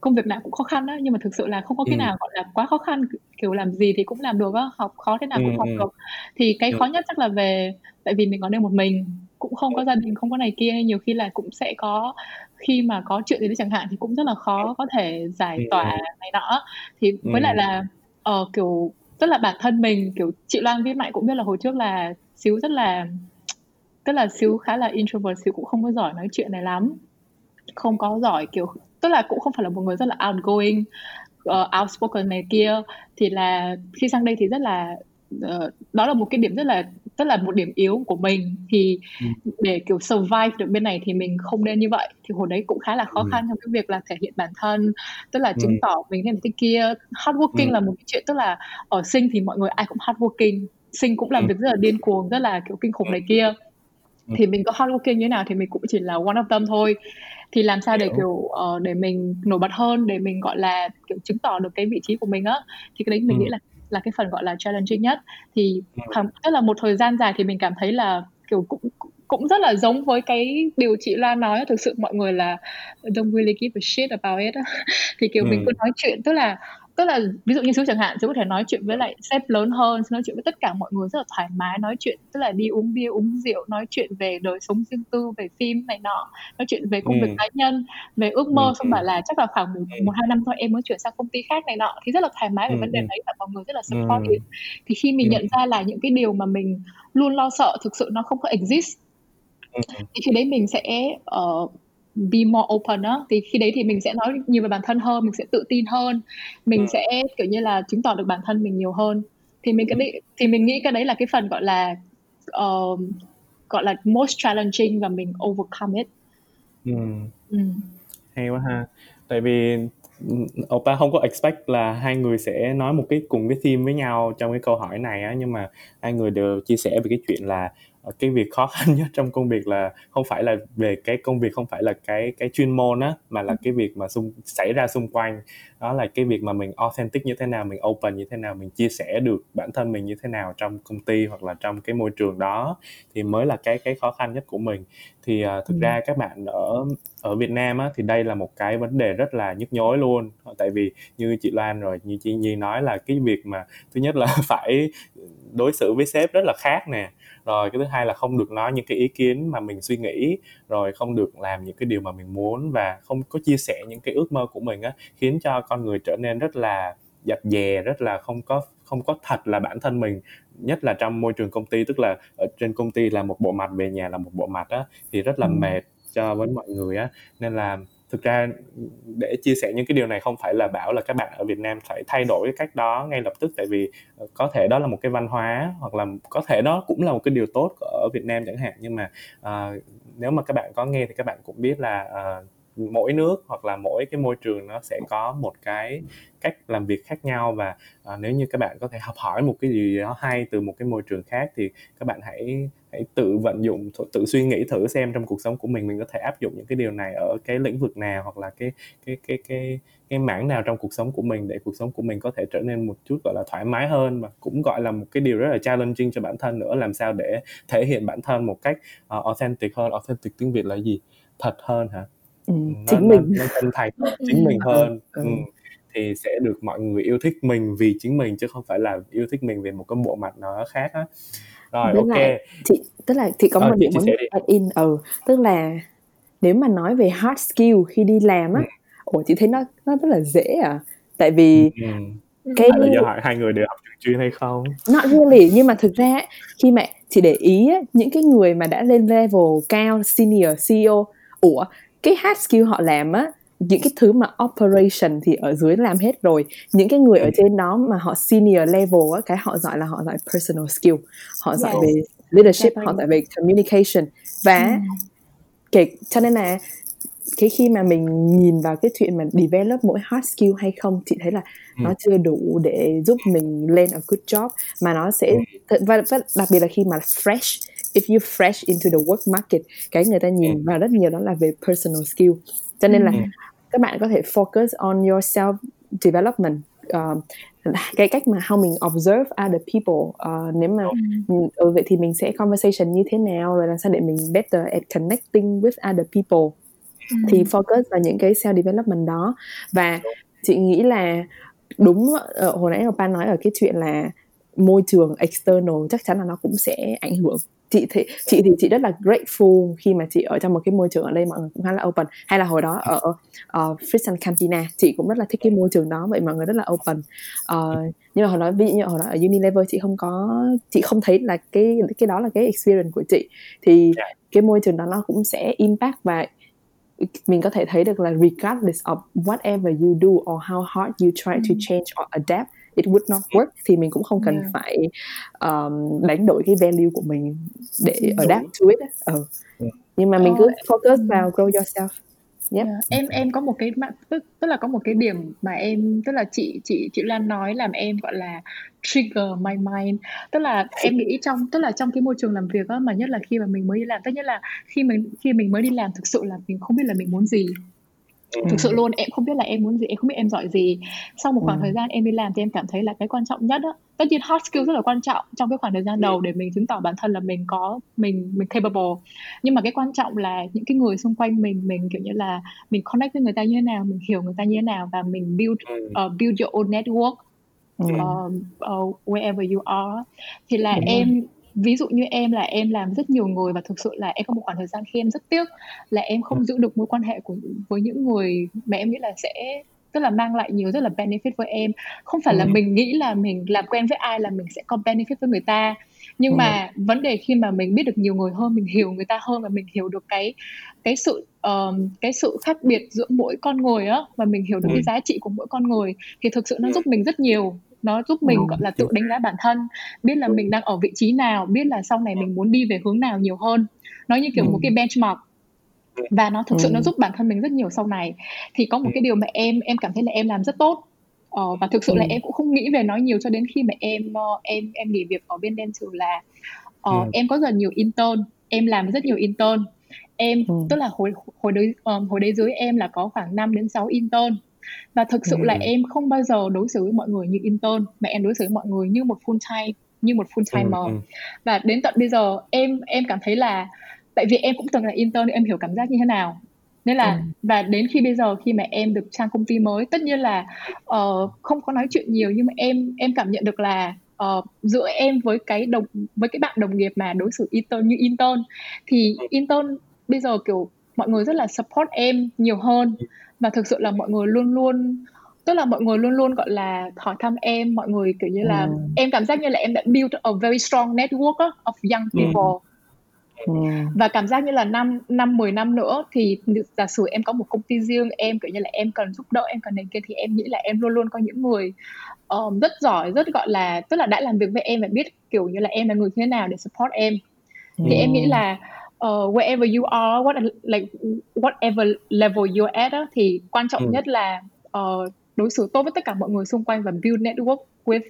công việc nào cũng khó khăn á nhưng mà thực sự là không có cái ừ. nào gọi là quá khó khăn kiểu làm gì thì cũng làm được á học khó thế nào cũng ừ, học ừ. được. Thì cái khó nhất chắc là về tại vì mình ở đây một mình cũng không có gia đình không có này kia nhiều khi là cũng sẽ có khi mà có chuyện gì đấy chẳng hạn thì cũng rất là khó có thể giải tỏa này nọ thì với lại là uh, kiểu tức là bản thân mình kiểu chị Loan với Mạnh cũng biết là hồi trước là xíu rất là tức là xíu khá là introvert xíu cũng không có giỏi nói chuyện này lắm. Không có giỏi kiểu tức là cũng không phải là một người rất là outgoing uh, outspoken này kia thì là khi sang đây thì rất là uh, đó là một cái điểm rất là rất là một điểm yếu của mình thì ừ. để kiểu survive được bên này thì mình không nên như vậy thì hồi đấy cũng khá là khó ừ. khăn trong cái việc là thể hiện bản thân tức là chứng ừ. tỏ mình thế này thế kia hardworking ừ. là một cái chuyện tức là ở sinh thì mọi người ai cũng hardworking sinh cũng làm ừ. việc rất là điên cuồng rất là kiểu kinh khủng này kia ừ. thì mình có hardworking như thế nào thì mình cũng chỉ là one of them thôi thì làm sao để kiểu uh, để mình nổi bật hơn để mình gọi là kiểu chứng tỏ được cái vị trí của mình á thì cái đấy mình ừ. nghĩ là là cái phần gọi là challenging nhất thì ừ. tức là một thời gian dài thì mình cảm thấy là kiểu cũng cũng rất là giống với cái điều chị Lan nói thực sự mọi người là don't really give a shit about it thì kiểu ừ. mình cứ nói chuyện tức là tức là ví dụ như chú chẳng hạn chú có thể nói chuyện với lại sếp lớn hơn nói chuyện với tất cả mọi người rất là thoải mái nói chuyện tức là đi uống bia uống rượu nói chuyện về đời sống riêng tư về phim này nọ nói chuyện về công ừ. việc cá nhân về ước mơ ừ. xong bảo là chắc là khoảng một, một hai năm thôi em mới chuyển sang công ty khác này nọ thì rất là thoải mái về ừ. vấn đề đấy và mọi người rất là supportive ừ. thì khi mình ừ. nhận ra là những cái điều mà mình luôn lo sợ thực sự nó không có exist ừ. thì khi đấy mình sẽ uh, be more open á thì khi đấy thì mình sẽ nói nhiều về bản thân hơn mình sẽ tự tin hơn mình ừ. sẽ kiểu như là chứng tỏ được bản thân mình nhiều hơn thì mình cái đấy thì mình nghĩ cái đấy là cái phần gọi là uh, gọi là most challenging và mình overcome it ừ. Ừ. hay quá ha tại vì Oppa không có expect là hai người sẽ nói một cái cùng cái theme với nhau trong cái câu hỏi này á nhưng mà hai người đều chia sẻ về cái chuyện là cái việc khó khăn nhất trong công việc là không phải là về cái công việc không phải là cái cái chuyên môn á mà là cái việc mà xung xảy ra xung quanh đó là cái việc mà mình authentic như thế nào mình open như thế nào mình chia sẻ được bản thân mình như thế nào trong công ty hoặc là trong cái môi trường đó thì mới là cái cái khó khăn nhất của mình. Thì uh, thực ừ. ra các bạn ở ở Việt Nam á thì đây là một cái vấn đề rất là nhức nhối luôn. Tại vì như chị Loan rồi như chị Nhi nói là cái việc mà thứ nhất là phải đối xử với sếp rất là khác nè. Rồi cái thứ hai là không được nói những cái ý kiến mà mình suy nghĩ rồi không được làm những cái điều mà mình muốn và không có chia sẻ những cái ước mơ của mình á khiến cho con người trở nên rất là dập dè rất là không có không có thật là bản thân mình. Nhất là trong môi trường công ty tức là ở trên công ty là một bộ mặt về nhà là một bộ mặt á thì rất là ừ. mệt cho với mọi người á. Nên là thực ra để chia sẻ những cái điều này không phải là bảo là các bạn ở Việt Nam phải thay đổi cái cách đó ngay lập tức tại vì ờ, có thể đó là một cái văn hóa hoặc là có thể đó cũng là một cái điều tốt ở Việt Nam chẳng hạn. Nhưng mà uh, nếu mà các bạn có nghe thì các bạn cũng biết là uh, mỗi nước hoặc là mỗi cái môi trường nó sẽ có một cái cách làm việc khác nhau và uh, nếu như các bạn có thể học hỏi một cái gì đó hay từ một cái môi trường khác thì các bạn hãy hãy tự vận dụng tự suy nghĩ thử xem trong cuộc sống của mình mình có thể áp dụng những cái điều này ở cái lĩnh vực nào hoặc là cái cái cái cái cái mảng nào trong cuộc sống của mình để cuộc sống của mình có thể trở nên một chút gọi là thoải mái hơn và cũng gọi là một cái điều rất là challenging cho bản thân nữa. Làm sao để thể hiện bản thân một cách uh, authentic hơn? Authentic tiếng việt là gì? Thật hơn hả? Ừ, chính nó, mình. nó, nó chân thành chính mình hơn. ừ. Ừ thì sẽ được mọi người yêu thích mình vì chính mình chứ không phải là yêu thích mình vì một cái bộ mặt đó khác á. Rồi Với ok. lại, chị tức là thì có ờ, một điểm muốn add in ừ tức là nếu mà nói về hard skill khi đi làm á ừ. ủa chị thấy nó nó rất là dễ à? Tại vì ừ. cái là do hỏi hai người đều học trường chuyên hay không? Not really nhưng mà thực ra khi mà chị để ý á, những cái người mà đã lên level cao senior CEO ủa cái hard skill họ làm á những cái thứ mà operation thì ở dưới làm hết rồi những cái người ở ừ. trên đó mà họ senior level á cái họ giỏi là họ giỏi personal skill họ giỏi yes. về leadership họ giỏi về communication và mm. kể cho nên là cái khi mà mình nhìn vào cái chuyện mà develop mỗi hard skill hay không chị thấy là ừ. nó chưa đủ để giúp mình lên a good job mà nó sẽ ừ. và, và đặc biệt là khi mà fresh if you fresh into the work market cái người ta nhìn ừ. vào rất nhiều đó là về personal skill. Cho nên là ừ. các bạn có thể focus on your self development. Uh, cái cách mà how mình observe other people. Uh, nếu mà ừ, vậy thì mình sẽ conversation như thế nào rồi làm sao để mình better at connecting with other people. Ừ. thì focus vào những cái self development đó. Và chị nghĩ là đúng uh, hồi nãy Pan nói ở cái chuyện là môi trường external chắc chắn là nó cũng sẽ ảnh hưởng. Chị thì chị thì chị rất là grateful khi mà chị ở trong một cái môi trường ở đây mọi người cũng khá là open. Hay là hồi đó ở uh, Fritz Campina chị cũng rất là thích cái môi trường đó vậy mọi người rất là open. Uh, nhưng mà hồi đó ví dụ như hồi đó ở Unilever chị không có chị không thấy là cái cái đó là cái experience của chị. Thì cái môi trường đó nó cũng sẽ impact và mình có thể thấy được là regardless of whatever you do or how hard you try to change or adapt it would not work thì mình cũng không cần yeah. phải um, đánh đổi cái value của mình để adapt to it ừ. yeah. nhưng mà mình cứ focus vào grow yourself Yep. Yeah. em em có một cái tức tức là có một cái điểm mà em tức là chị chị chị Lan nói làm em gọi là trigger my mind tức là em nghĩ trong tức là trong cái môi trường làm việc á mà nhất là khi mà mình mới đi làm tất nhiên là khi mình khi mình mới đi làm thực sự là mình không biết là mình muốn gì thực sự luôn em không biết là em muốn gì em không biết em giỏi gì. Sau một khoảng ừ. thời gian em đi làm thì em cảm thấy là cái quan trọng nhất đó tất nhiên hard skill rất là quan trọng trong cái khoảng thời gian đầu để mình chứng tỏ bản thân là mình có mình mình capable. Nhưng mà cái quan trọng là những cái người xung quanh mình mình kiểu như là mình connect với người ta như thế nào mình hiểu người ta như thế nào và mình build uh, build your own network uh, uh, wherever you are thì là ừ. em ví dụ như em là em làm rất nhiều người và thực sự là em có một khoảng thời gian khi em rất tiếc là em không giữ được mối quan hệ của với những người mà em nghĩ là sẽ tức là mang lại nhiều rất là benefit với em không phải là ừ. mình nghĩ là mình làm quen với ai là mình sẽ có benefit với người ta nhưng ừ. mà vấn đề khi mà mình biết được nhiều người hơn mình hiểu người ta hơn và mình hiểu được cái cái sự um, cái sự khác biệt giữa mỗi con người á và mình hiểu được ừ. cái giá trị của mỗi con người thì thực sự nó giúp mình rất nhiều nó giúp mình gọi là tự đánh giá bản thân biết là mình đang ở vị trí nào biết là sau này mình muốn đi về hướng nào nhiều hơn. Nó như kiểu một cái benchmark. Và nó thực sự nó giúp bản thân mình rất nhiều sau này. Thì có một cái điều mà em em cảm thấy là em làm rất tốt. Ờ, và thực sự là em cũng không nghĩ về nó nhiều cho đến khi mà em uh, em em nghỉ việc ở bên Dentsu là uh, em có rất nhiều intern em làm rất nhiều intern. Em ừ. tức là hồi hồi đấy um, hồi đấy dưới em là có khoảng 5 đến 6 intern và thực sự ừ. là em không bao giờ đối xử với mọi người như intern mà em đối xử với mọi người như một full time như một full timer ừ, ừ. và đến tận bây giờ em em cảm thấy là tại vì em cũng từng là intern em hiểu cảm giác như thế nào nên là ừ. và đến khi bây giờ khi mà em được sang công ty mới tất nhiên là uh, không có nói chuyện nhiều nhưng mà em em cảm nhận được là uh, giữa em với cái đồng với cái bạn đồng nghiệp mà đối xử intern như intern thì ừ. intern bây giờ kiểu mọi người rất là support em nhiều hơn và thực sự là mọi người luôn luôn tức là mọi người luôn luôn gọi là hỏi thăm em mọi người kiểu như là ừ. em cảm giác như là em đã build a very strong network of young ừ. people ừ. và cảm giác như là năm năm mười năm nữa thì giả sử em có một công ty riêng em kiểu như là em cần giúp đỡ em cần này kia thì em nghĩ là em luôn luôn có những người um, rất giỏi rất gọi là tức là đã làm việc với em và biết kiểu như là em là người thế nào để support em thì em nghĩ là uh, wherever you are what like whatever level you're at đó, thì quan trọng ừ. nhất là uh, đối xử tốt với tất cả mọi người xung quanh và build network with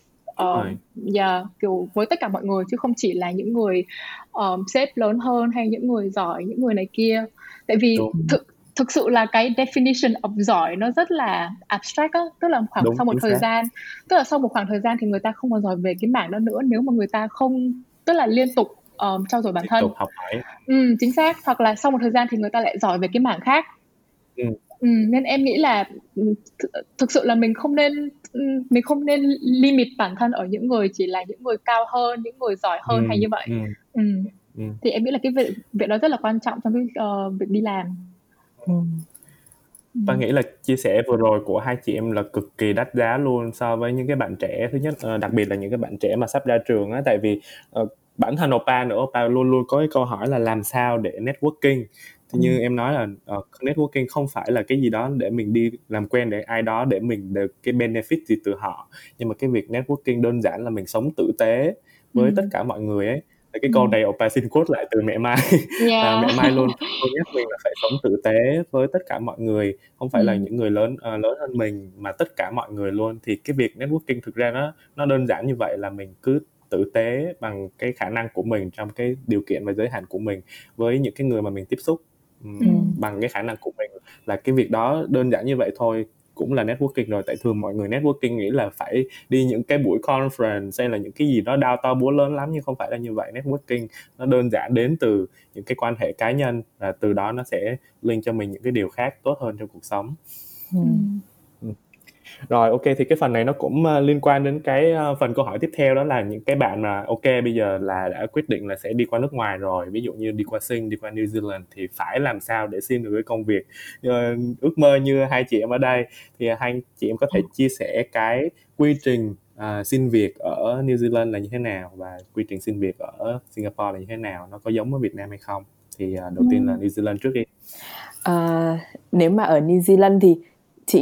uh, yeah, kiểu với tất cả mọi người chứ không chỉ là những người um, sếp lớn hơn hay những người giỏi những người này kia tại vì thực thực sự là cái definition of giỏi nó rất là abstract á tức là khoảng Đúng, sau một thời xác. gian tức là sau một khoảng thời gian thì người ta không còn giỏi về cái mảng đó nữa nếu mà người ta không tức là liên tục um, trau dồi bản thân học hỏi ừ, chính xác hoặc là sau một thời gian thì người ta lại giỏi về cái mảng khác ừ. Ừ, nên em nghĩ là ừ, thực sự là mình không nên mình không nên limit bản thân ở những người chỉ là những người cao hơn những người giỏi hơn ừ, hay như vậy ừ. Ừ. Ừ. thì em nghĩ là cái việc việc đó rất là quan trọng trong cái uh, việc đi làm ừ. Tôi nghĩ là chia sẻ vừa rồi của hai chị em là cực kỳ đắt giá luôn so với những cái bạn trẻ thứ nhất uh, đặc biệt là những cái bạn trẻ mà sắp ra trường á tại vì uh, bản thân Opa nữa Opa luôn luôn có cái câu hỏi là làm sao để networking? Thì như em nói là uh, networking không phải là cái gì đó để mình đi làm quen để ai đó để mình được cái benefit gì từ họ. Nhưng mà cái việc networking đơn giản là mình sống tử tế với ừ. tất cả mọi người ấy. Cái câu này Opa xin quote lại từ mẹ Mai. Yeah. à, mẹ Mai luôn luôn nhắc mình là phải sống tử tế với tất cả mọi người không phải ừ. là những người lớn uh, lớn hơn mình mà tất cả mọi người luôn. Thì cái việc networking thực ra nó nó đơn giản như vậy là mình cứ tử tế bằng cái khả năng của mình trong cái điều kiện và giới hạn của mình với những cái người mà mình tiếp xúc. Ừ. bằng cái khả năng của mình là cái việc đó đơn giản như vậy thôi cũng là networking rồi. Tại thường mọi người networking nghĩ là phải đi những cái buổi conference hay là những cái gì đó đao to búa lớn lắm nhưng không phải là như vậy. Networking nó đơn giản đến từ những cái quan hệ cá nhân và từ đó nó sẽ link cho mình những cái điều khác tốt hơn trong cuộc sống. Ừ rồi ok thì cái phần này nó cũng uh, liên quan đến cái uh, phần câu hỏi tiếp theo đó là những cái bạn mà ok bây giờ là đã quyết định là sẽ đi qua nước ngoài rồi ví dụ như đi qua Sing đi qua New Zealand thì phải làm sao để xin được cái công việc uh, ước mơ như hai chị em ở đây? Thì hai chị em có thể chia sẻ cái quy trình uh, xin việc ở New Zealand là như thế nào và quy trình xin việc ở Singapore là như thế nào? Nó có giống ở Việt Nam hay không? Thì uh, đầu tiên là New Zealand trước đi. Uh, nếu mà ở New Zealand thì chị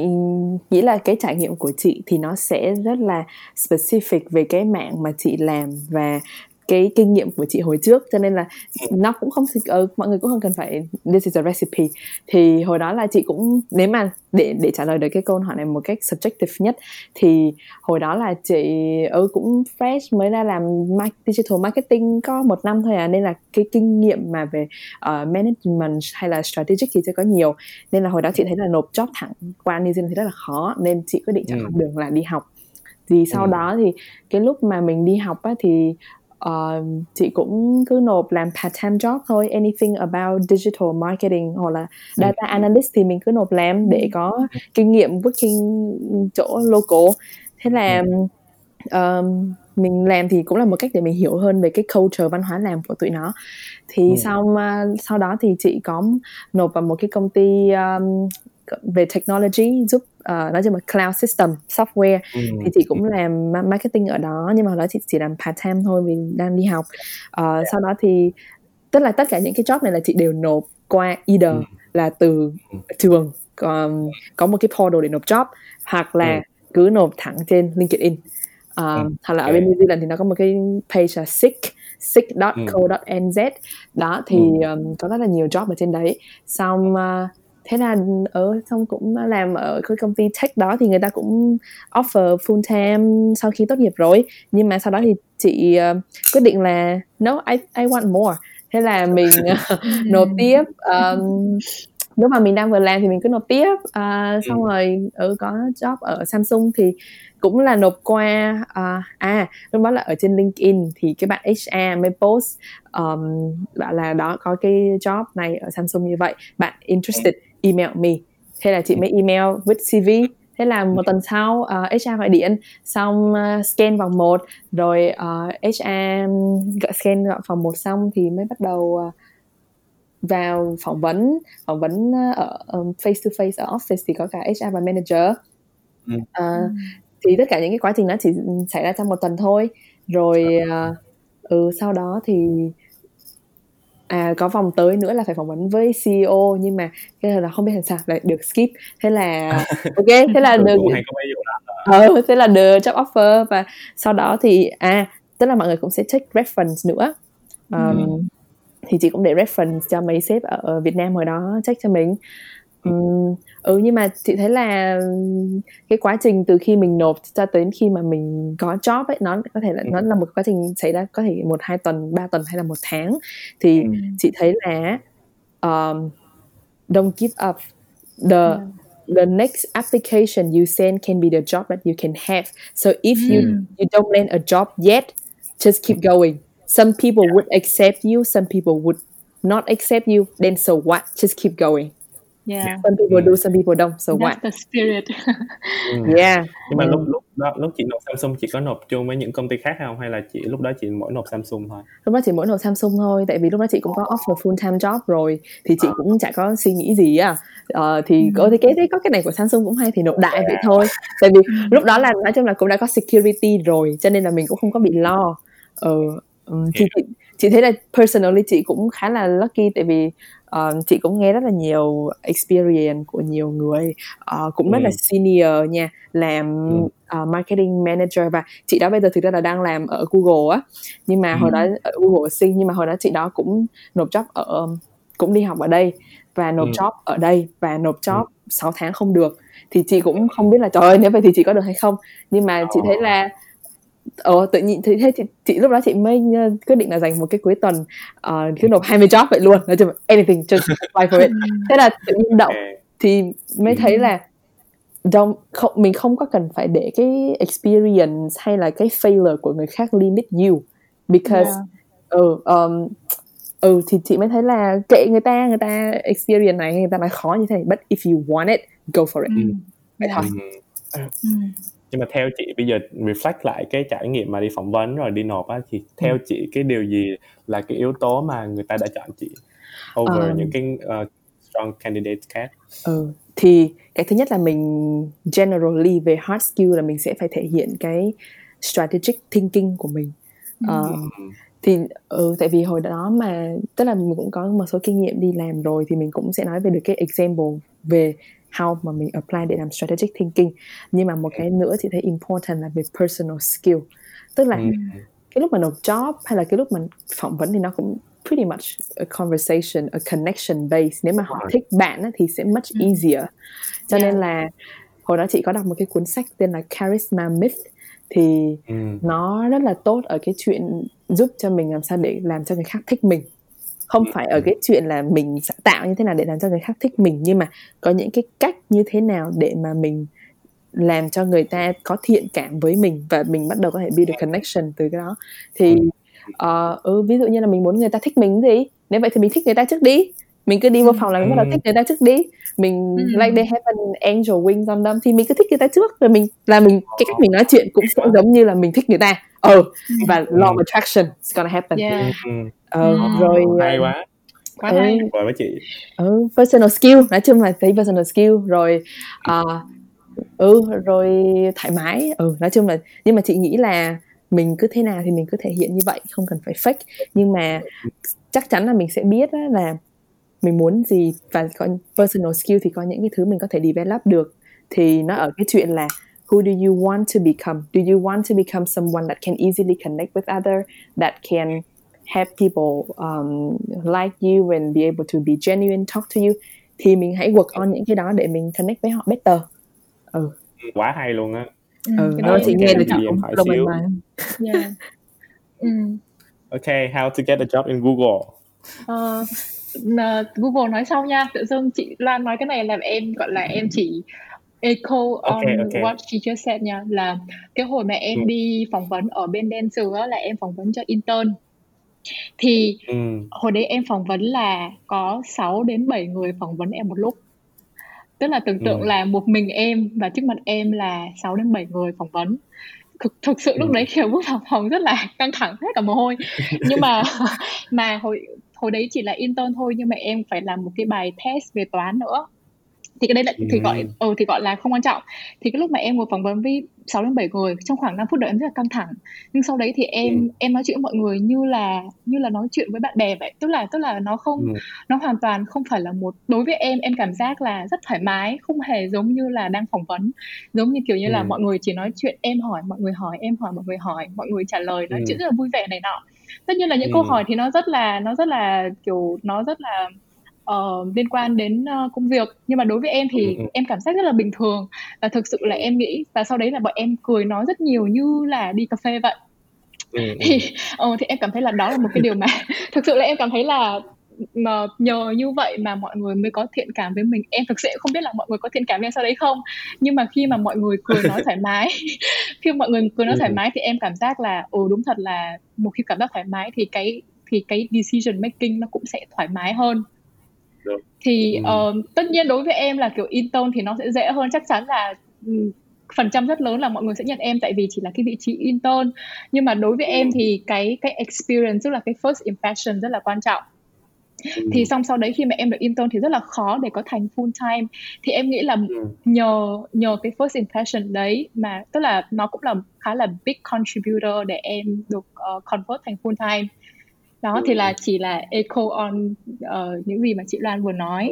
nghĩ là cái trải nghiệm của chị thì nó sẽ rất là specific về cái mạng mà chị làm và cái kinh nghiệm của chị hồi trước cho nên là nó cũng không uh, mọi người cũng không cần phải this is a recipe thì hồi đó là chị cũng nếu mà để để trả lời được cái câu hỏi này một cách subjective nhất thì hồi đó là chị ừ, cũng fresh mới ra làm digital marketing có một năm thôi à nên là cái kinh nghiệm mà về uh, management hay là strategic thì chưa có nhiều nên là hồi đó chị thấy là nộp job thẳng qua New Zealand thì rất là khó nên chị quyết định chọn ừ. đường là đi học thì sau ừ. đó thì cái lúc mà mình đi học á, thì uh, chị cũng cứ nộp làm part time job thôi anything about digital marketing hoặc là data analyst thì mình cứ nộp làm để có kinh nghiệm working chỗ local. Thế là um, mình làm thì cũng là một cách để mình hiểu hơn về cái culture văn hóa làm của tụi nó. Thì ừ. sau uh, sau đó thì chị có nộp vào một cái công ty um, về technology giúp uh, nói chung là cloud system software ừ. thì chị cũng làm marketing ở đó nhưng mà hồi đó chị chỉ làm part time thôi vì đang đi học uh, yeah. sau đó thì tức là tất cả những cái job này là chị đều nộp qua either ừ. là từ ừ. trường còn có một cái portal để nộp job hoặc là ừ. cứ nộp thẳng trên LinkedIn uh, ừ. hoặc là ở bên New Zealand thì nó có một cái page là sick sick.co.nz đó thì um, có rất là nhiều job ở trên đấy xong uh, thế là ở xong cũng làm ở cái công ty tech đó thì người ta cũng offer full time sau khi tốt nghiệp rồi. Nhưng mà sau đó thì chị uh, quyết định là no I I want more. Thế là mình uh, nộp tiếp um, lúc mà mình đang vừa làm thì mình cứ nộp tiếp. Uh, xong rồi ở ừ, có job ở Samsung thì cũng là nộp qua uh, à lúc đó là ở trên LinkedIn thì cái bạn HR mới post um, bảo là đó có cái job này ở Samsung như vậy bạn interested email me. Thế là chị mới email with CV thế là một tuần sau uh, HR gọi điện xong uh, scan vòng một rồi uh, HR gọi scan vòng một xong thì mới bắt đầu uh, vào phỏng vấn. Phỏng vấn ở um, face to face ở office thì có cả HR và manager. Uh, thì tất cả những cái quá trình đó chỉ xảy ra trong một tuần thôi. Rồi uh, ừ, sau đó thì à có vòng tới nữa là phải phỏng vấn với CEO nhưng mà cái là không biết làm sao. Lại được skip. Thế là ok thế là được. ờ thế là được job offer. Và sau đó thì à tức là mọi người cũng sẽ check reference nữa. Um, ừ. thì chị cũng để reference cho mấy sếp ở Việt Nam hồi đó check cho mình um, ừ nhưng mà chị thấy là cái quá trình từ khi mình nộp cho tới khi mà mình có job ấy nó có thể là nó là một quá trình xảy ra có thể một hai tuần ba tuần hay là một tháng thì ừ. chị thấy là um, don't give up the yeah the next application you send can be the job that you can have. So if you you don't land a job yet, just keep going. Some people yeah. would accept you, some people would not accept you. Then so what? Just keep going. Yeah. Some people do, some people don't. So That's what? the spirit. mm. Yeah. Nhưng mà lúc lúc đó lúc chị nộp Samsung chị có nộp chung với những công ty khác không hay là chị lúc đó chị mỗi nộp Samsung thôi? Lúc đó chị mỗi nộp Samsung thôi, tại vì lúc đó chị cũng có offer full time job rồi thì chị cũng chả có suy nghĩ gì à. Ờ, thì ừ. có thì cái có cái này của Samsung cũng hay thì nộp đại vậy thôi. Tại vì lúc đó là nói chung là cũng đã có security rồi cho nên là mình cũng không có bị lo. Ờ, um, thì chị, chị thấy là personally chị cũng khá là lucky tại vì uh, chị cũng nghe rất là nhiều experience của nhiều người uh, cũng rất ừ. là senior nha làm ừ. uh, marketing manager và chị đó bây giờ thực ra là đang làm ở Google á nhưng mà ừ. hồi đó ở Google sinh nhưng mà hồi đó chị đó cũng nộp job ở cũng đi học ở đây và nộp ừ. job ở đây và nộp job ừ. 6 tháng không được thì chị cũng không biết là trời ơi nếu vậy thì chị có được hay không nhưng mà chị thấy là Ồ, tự nhiên thế, thế thì chị lúc đó chị mới quyết định là dành một cái cuối tuần uh, cứ nộp 20 job vậy luôn. Nói chung anything just apply for it. Thế là tự nhiên động thì mới thấy là don't không mình không có cần phải để cái experience hay là cái failure của người khác limit you. Because yeah. ừ um, ừ thì chị mới thấy là kệ người ta người ta experience này người ta nói khó như thế này but if you want it go for it. Mm. vậy thôi. Mm nhưng mà theo chị bây giờ reflect lại cái trải nghiệm mà đi phỏng vấn rồi đi nộp á thì theo ừ. chị cái điều gì là cái yếu tố mà người ta đã chọn chị over um, những cái uh, strong candidates khác? Ừ thì cái thứ nhất là mình generally về hard skill là mình sẽ phải thể hiện cái strategic thinking của mình. Uh, thì ừ, tại vì hồi đó mà tức là mình cũng có một số kinh nghiệm đi làm rồi thì mình cũng sẽ nói về được cái example về how mà mình apply để làm strategic thinking nhưng mà một cái nữa chị thấy important là về personal skill tức là mm. cái lúc mà nộp job hay là cái lúc mà phỏng vấn thì nó cũng pretty much a conversation, a connection based. Nếu mà họ thích bạn thì sẽ much ừ. easier. Cho yeah. nên là hồi đó chị có đọc một cái cuốn sách tên là Charisma Myth thì mm. nó rất là tốt ở cái chuyện giúp cho mình làm sao để làm cho người khác thích mình không phải ở cái chuyện là mình tạo như thế nào để làm cho người khác thích mình nhưng mà có những cái cách như thế nào để mà mình làm cho người ta có thiện cảm với mình và mình bắt đầu có thể build a connection từ cái đó. Thì uh, ừ, ví dụ như là mình muốn người ta thích mình gì nếu vậy thì mình thích người ta trước đi mình cứ đi vô phòng là mình bắt đầu thích người ta trước đi. Mình ừ. like they have an angel wings on them thì mình cứ thích người ta trước. Rồi mình là mình cái cách mình nói chuyện cũng sẽ giống như là mình thích người ta. Ờ và law of attraction is gonna happen. Yeah. ờ ừ. rồi hay ờ, quá. Quá ừ, hay với chị. Ừ personal skill. Nói chung là thấy personal skill. Rồi uh, ừ rồi thoải mái. Ừ nói chung là nhưng mà chị nghĩ là mình cứ thế nào thì mình cứ thể hiện như vậy. Không cần phải fake. Nhưng mà chắc chắn là mình sẽ biết là mình muốn gì và có personal skill thì có những cái thứ mình có thể develop được. Thì nó ở cái chuyện là who do you want to become? Do you want to become someone that can easily connect with other that can have people um, like you and be able to be genuine talk to you? Thì mình hãy work on những cái đó để mình connect với họ better. Ừ. Quá hay luôn á. Ừ, ừ nó chị nghe được lông mình mà. Yeah. ừ. okay how to get a job in Google? Uh, Google nói sau nha tự dưng chị Lan nói cái này làm em gọi là em chỉ echo on okay, okay. what she just said nha là cái hồi mà em ừ. đi phỏng vấn ở bên á, là em phỏng vấn cho intern thì ừ. hồi đấy em phỏng vấn là có 6 đến 7 người phỏng vấn em một lúc tức là tưởng tượng ừ. là một mình em và trước mặt em là 6 đến 7 người phỏng vấn thực, thực sự lúc ừ. đấy kiểu bước vào phòng rất là căng thẳng hết cả mồ hôi nhưng mà mà hồi hồi đấy chỉ là intern thôi nhưng mà em phải làm một cái bài test về toán nữa thì cái đấy là thì gọi ừ thì gọi là không quan trọng thì cái lúc mà em ngồi phỏng vấn với 6 đến 7 người trong khoảng 5 phút đấy em rất là căng thẳng nhưng sau đấy thì em ừ. em nói chuyện với mọi người như là như là nói chuyện với bạn bè vậy tức là tức là nó không ừ. nó hoàn toàn không phải là một đối với em em cảm giác là rất thoải mái không hề giống như là đang phỏng vấn giống như kiểu như ừ. là mọi người chỉ nói chuyện em hỏi mọi người hỏi em hỏi mọi người hỏi mọi người trả lời nói ừ. chuyện rất là vui vẻ này nọ tất nhiên là những ừ. câu hỏi thì nó rất là nó rất là kiểu nó rất là uh, liên quan đến uh, công việc nhưng mà đối với em thì ừ. em cảm giác rất là bình thường và thực sự là em nghĩ và sau đấy là bọn em cười nói rất nhiều như là đi cà phê vậy ừ. thì uh, thì em cảm thấy là đó là một cái điều mà thực sự là em cảm thấy là mà nhờ như vậy mà mọi người mới có thiện cảm với mình. Em thực sự không biết là mọi người có thiện cảm với em sau đấy không nhưng mà khi mà mọi người cười nói thoải mái khi mọi người cười nói thoải mái thì em cảm giác là ồ đúng thật là một khi cảm giác thoải mái thì cái thì cái decision making nó cũng sẽ thoải mái hơn. Thì uh, tất nhiên đối với em là kiểu intern thì nó sẽ dễ hơn. Chắc chắn là phần trăm rất lớn là mọi người sẽ nhận em tại vì chỉ là cái vị trí intern nhưng mà đối với em thì cái cái experience tức là cái first impression rất là quan trọng thì xong sau đấy khi mà em được intern thì rất là khó để có thành full time. Thì em nghĩ là nhờ nhờ cái first impression đấy mà tức là nó cũng là khá là big contributor để em được uh, convert thành full time. Đó thì là chỉ là echo on uh, những gì mà chị Loan vừa nói.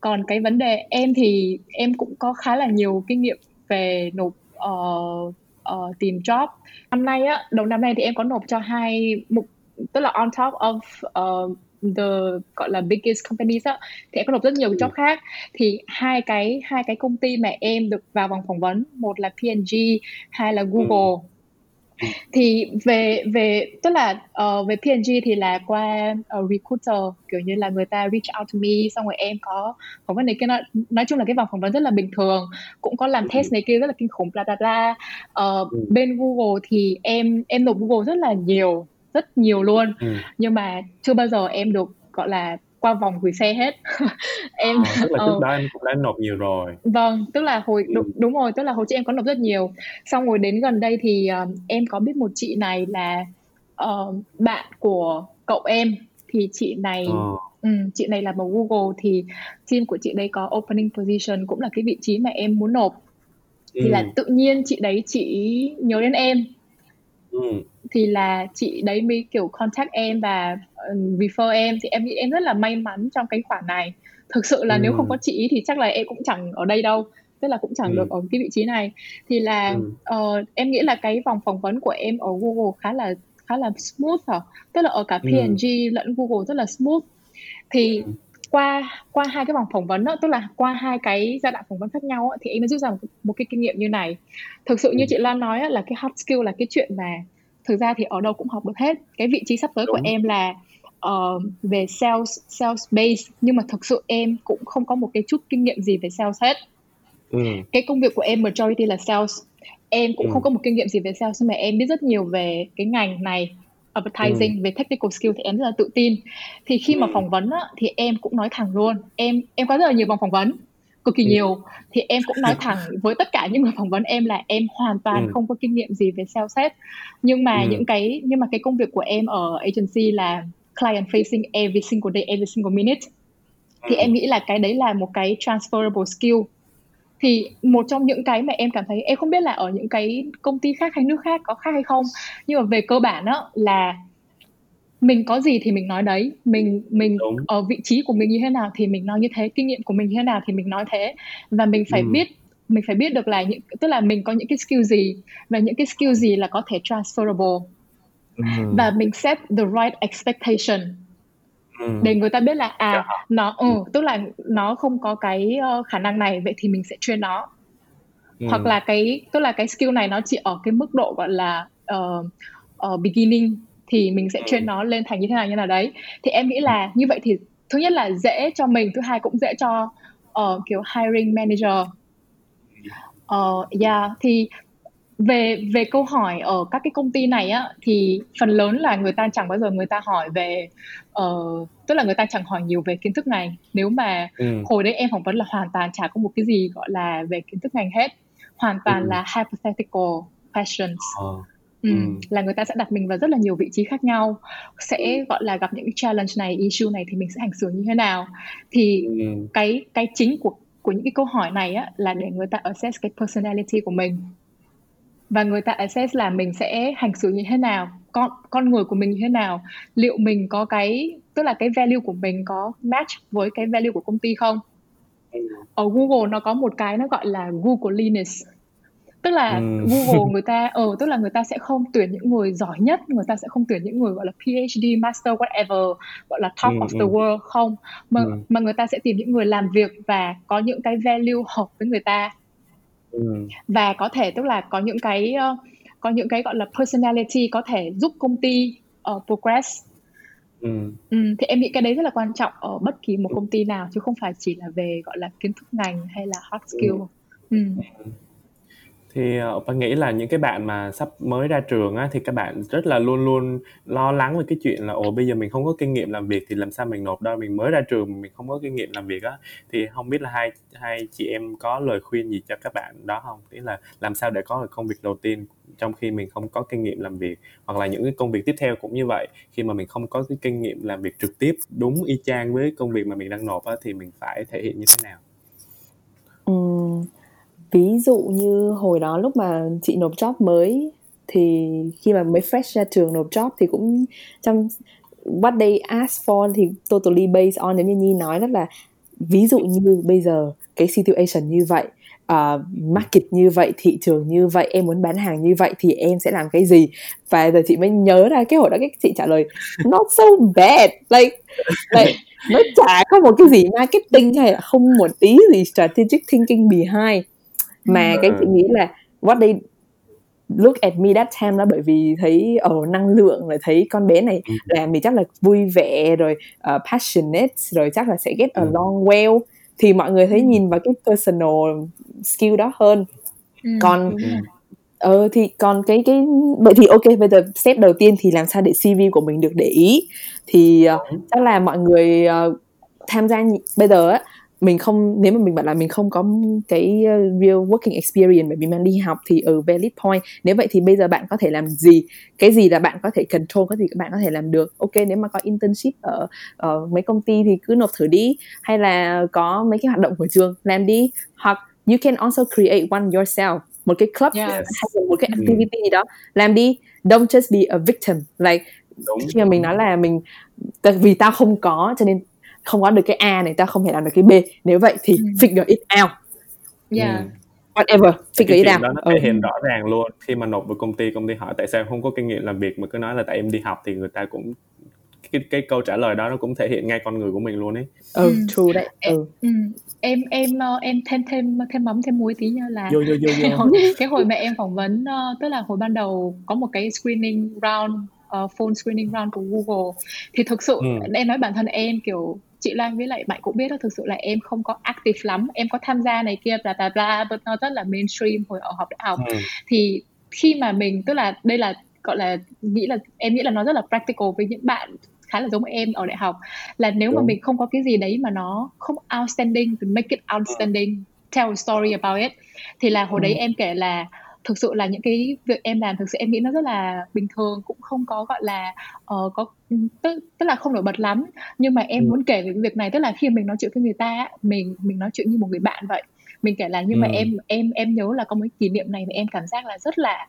Còn cái vấn đề em thì em cũng có khá là nhiều kinh nghiệm về nộp uh, uh, tìm job. Năm nay á đầu năm nay thì em có nộp cho hai mục tức là on top of uh, the gọi là biggest companies á thì em có nộp rất nhiều job khác. Thì hai cái hai cái công ty mà em được vào vòng phỏng vấn một là P&G hai là Google. Thì về về tức là uh, về P&G thì là qua uh, recruiter kiểu như là người ta reach out to me xong rồi em có phỏng vấn này kia. Nói, nói chung là cái vòng phỏng vấn rất là bình thường cũng có làm test này kia rất là kinh khủng bla bla bla. Uh, bên Google thì em em nộp Google rất là nhiều rất nhiều luôn. Ừ. nhưng mà chưa bao giờ em được gọi là qua vòng gửi xe hết. Em à, tức là trước uh, đó em cũng đã nộp nhiều rồi. Vâng tức là hồi đúng, ừ. đúng rồi tức là hồi trước em có nộp rất nhiều. Xong rồi đến gần đây thì uh, em có biết một chị này là uh, bạn của cậu em. Thì chị này uh. um, chị này làm ở Google thì team của chị đây có opening position cũng là cái vị trí mà em muốn nộp. Thì ừ. là tự nhiên chị đấy chị nhớ đến em. Ừ thì là chị đấy mới kiểu contact em và uh, refer em thì em nghĩ em rất là may mắn trong cái khoản này thực sự là ừ. nếu không có chị thì chắc là em cũng chẳng ở đây đâu tức là cũng chẳng ừ. được ở cái vị trí này thì là ừ. uh, em nghĩ là cái vòng phỏng vấn của em ở Google khá là khá là smooth hả tức là ở cả P&G ừ. lẫn Google rất là smooth thì ừ. qua qua hai cái vòng phỏng vấn đó tức là qua hai cái giai đoạn phỏng vấn khác nhau đó, thì em đã rút ra một, một cái kinh nghiệm như này thực sự như ừ. chị Lan nói đó, là cái hard skill là cái chuyện mà thực ra thì ở đâu cũng học được hết cái vị trí sắp tới Đúng. của em là uh, về sales sales base nhưng mà thực sự em cũng không có một cái chút kinh nghiệm gì về sales hết ừ. cái công việc của em majority là sales em cũng ừ. không có một kinh nghiệm gì về sales nhưng mà em biết rất nhiều về cái ngành này advertising ừ. về technical skill thì em rất là tự tin thì khi ừ. mà phỏng vấn á, thì em cũng nói thẳng luôn em em có rất là nhiều vòng phỏng vấn cực kỳ ừ. nhiều thì em cũng nói thẳng với tất cả những người phỏng vấn em là em hoàn toàn ừ. không có kinh nghiệm gì về sales hết nhưng mà ừ. những cái nhưng mà cái công việc của em ở agency là client facing every single day every single minute thì ừ. em nghĩ là cái đấy là một cái transferable skill thì một trong những cái mà em cảm thấy em không biết là ở những cái công ty khác hay nước khác có khác hay không nhưng mà về cơ bản đó là mình có gì thì mình nói đấy mình mình Đúng. ở vị trí của mình như thế nào thì mình nói như thế kinh nghiệm của mình như thế nào thì mình nói thế và mình phải ừ. biết mình phải biết được là những tức là mình có những cái skill gì và những cái skill gì là có thể transferable ừ. và mình set the right expectation ừ. để người ta biết là à yeah. Dạ. nó ừ, tức là nó không có cái uh, khả năng này vậy thì mình sẽ train nó ừ. hoặc là cái tức là cái skill này nó chỉ ở cái mức độ gọi là uh, uh, beginning thì mình sẽ train nó lên thành như thế nào như nào đấy thì em nghĩ là như vậy thì thứ nhất là dễ cho mình thứ hai cũng dễ cho uh, kiểu hiring manager uh, yeah thì về về câu hỏi ở các cái công ty này á thì phần lớn là người ta chẳng bao giờ người ta hỏi về uh, tức là người ta chẳng hỏi nhiều về kiến thức ngành nếu mà ừ. hồi đấy em phỏng vấn là hoàn toàn chả có một cái gì gọi là về kiến thức ngành hết hoàn toàn ừ. là hypothetical questions uh. Ừ, là người ta sẽ đặt mình vào rất là nhiều vị trí khác nhau. Sẽ gọi là gặp những cái challenge này issue này thì mình sẽ hành xử như thế nào. Thì ừ. cái cái chính của của những cái câu hỏi này á là để người ta assess cái personality của mình. Và người ta assess là mình sẽ hành xử như thế nào con con người của mình như thế nào liệu mình có cái tức là cái value của mình có match với cái value của công ty không? Ở Google nó có một cái nó gọi là Googleliness tức là ừ. Google người ta ờ tức là người ta sẽ không tuyển những người giỏi nhất người ta sẽ không tuyển những người gọi là PhD master whatever gọi là top ừ, of the ừ. world không mà ừ. mà người ta sẽ tìm những người làm việc và có những cái value hợp với người ta ừ. và có thể tức là có những cái uh, có những cái gọi là personality có thể giúp công ty uh, progress Ừ. ừ. thì em nghĩ cái đấy rất là quan trọng ở bất kỳ một công ty nào chứ không phải chỉ là về gọi là kiến thức ngành hay là hard skill ừ. Ừ thì ờ, uh, bạn nghĩ là những cái bạn mà sắp mới ra trường á thì các bạn rất là luôn luôn lo lắng về cái chuyện là ồ bây giờ mình không có kinh nghiệm làm việc thì làm sao mình nộp đâu mình mới ra trường mình không có kinh nghiệm làm việc á. Thì không biết là hai hai chị em có lời khuyên gì cho các bạn đó không? Tức là làm sao để có được công việc đầu tiên trong khi mình không có kinh nghiệm làm việc hoặc là những cái công việc tiếp theo cũng như vậy. Khi mà mình không có cái kinh nghiệm làm việc trực tiếp đúng y chang với công việc mà mình đang nộp á thì mình phải thể hiện như thế nào? Ví dụ như hồi đó lúc mà chị nộp job mới thì khi mà mới fresh ra trường nộp job thì cũng trong what they ask for thì totally based on giống như Nhi nói rất là ví dụ như bây giờ cái situation như vậy uh, market như vậy thị trường như vậy em muốn bán hàng như vậy thì em sẽ làm cái gì? Và giờ chị mới nhớ ra cái hồi đó cái chị trả lời not so bad. Like like nó chả có một cái gì marketing hay là không một tí gì strategic thinking behind mà cái chị nghĩ là what they look at me that time đó bởi vì thấy ở oh, năng lượng rồi thấy con bé này ừ. làm thì chắc là vui vẻ rồi uh, passionate rồi chắc là sẽ get ừ. along well thì mọi người thấy ừ. nhìn vào cái personal skill đó hơn còn ờ thì còn cái cái vậy thì ok bây giờ step đầu tiên thì làm sao để CV của mình được để ý thì uh, chắc là mọi người uh, tham gia bây giờ á mình không nếu mà mình bảo là mình không có cái ờ, real working experience bởi vì mình đi học thì ở ừ, valid point. Nếu vậy thì bây giờ bạn có thể làm gì? Cái gì là bạn có thể control? Cái gì các bạn có thể làm được? Ok nếu mà có internship ở, ở mấy công ty thì cứ nộp thử đi. Hay là có mấy cái hoạt động của trường làm đi. Hoặc you can also create one yourself một cái club yes. hay là một cái activity gì đó. Làm đi. Don't just be a victim. Like Đúng. khi mà mình nói là mình vì tao không có cho nên không có được cái A này ta không thể làm được cái B nếu vậy thì ừ. figure it out yeah. Ừ. whatever figure it out đó nó thể ừ. hiện rõ ràng luôn khi mà nộp vào công ty công ty hỏi tại sao không có kinh nghiệm làm việc mà cứ nói là tại em đi học thì người ta cũng cái cái câu trả lời đó nó cũng thể hiện ngay con người của mình luôn ấy. Ừ, ừ. true đấy. Ừ. ừ. Em em ờ, em thêm thêm thêm mắm thêm muối tí nha là vô, vô, vô, vô. Cái, hồi, cái hồi mà em phỏng vấn ờ, tức là hồi ban đầu có một cái screening round uh, phone screening round của Google thì thực sự ừ. em nói bản thân em kiểu chị Lan với lại bạn cũng biết đó thực sự là em không có active lắm em có tham gia này kia bla bla bla but nó rất là mainstream hồi ở học đại học ừ. thì khi mà mình tức là đây là gọi là nghĩ là em nghĩ là nó rất là practical với những bạn khá là giống em ở đại học là nếu Đúng. mà mình không có cái gì đấy mà nó không outstanding thì make it outstanding tell a story about it thì là hồi ừ. đấy em kể là thực sự là những cái việc em làm thực sự em nghĩ nó rất là bình thường cũng không có gọi là uh, có tức tức là không nổi bật lắm nhưng mà em ừ. muốn kể về cái việc này tức là khi mình nói chuyện với người ta mình mình nói chuyện như một người bạn vậy mình kể là nhưng ừ. mà em em em nhớ là có một kỷ niệm này mà em cảm giác là rất là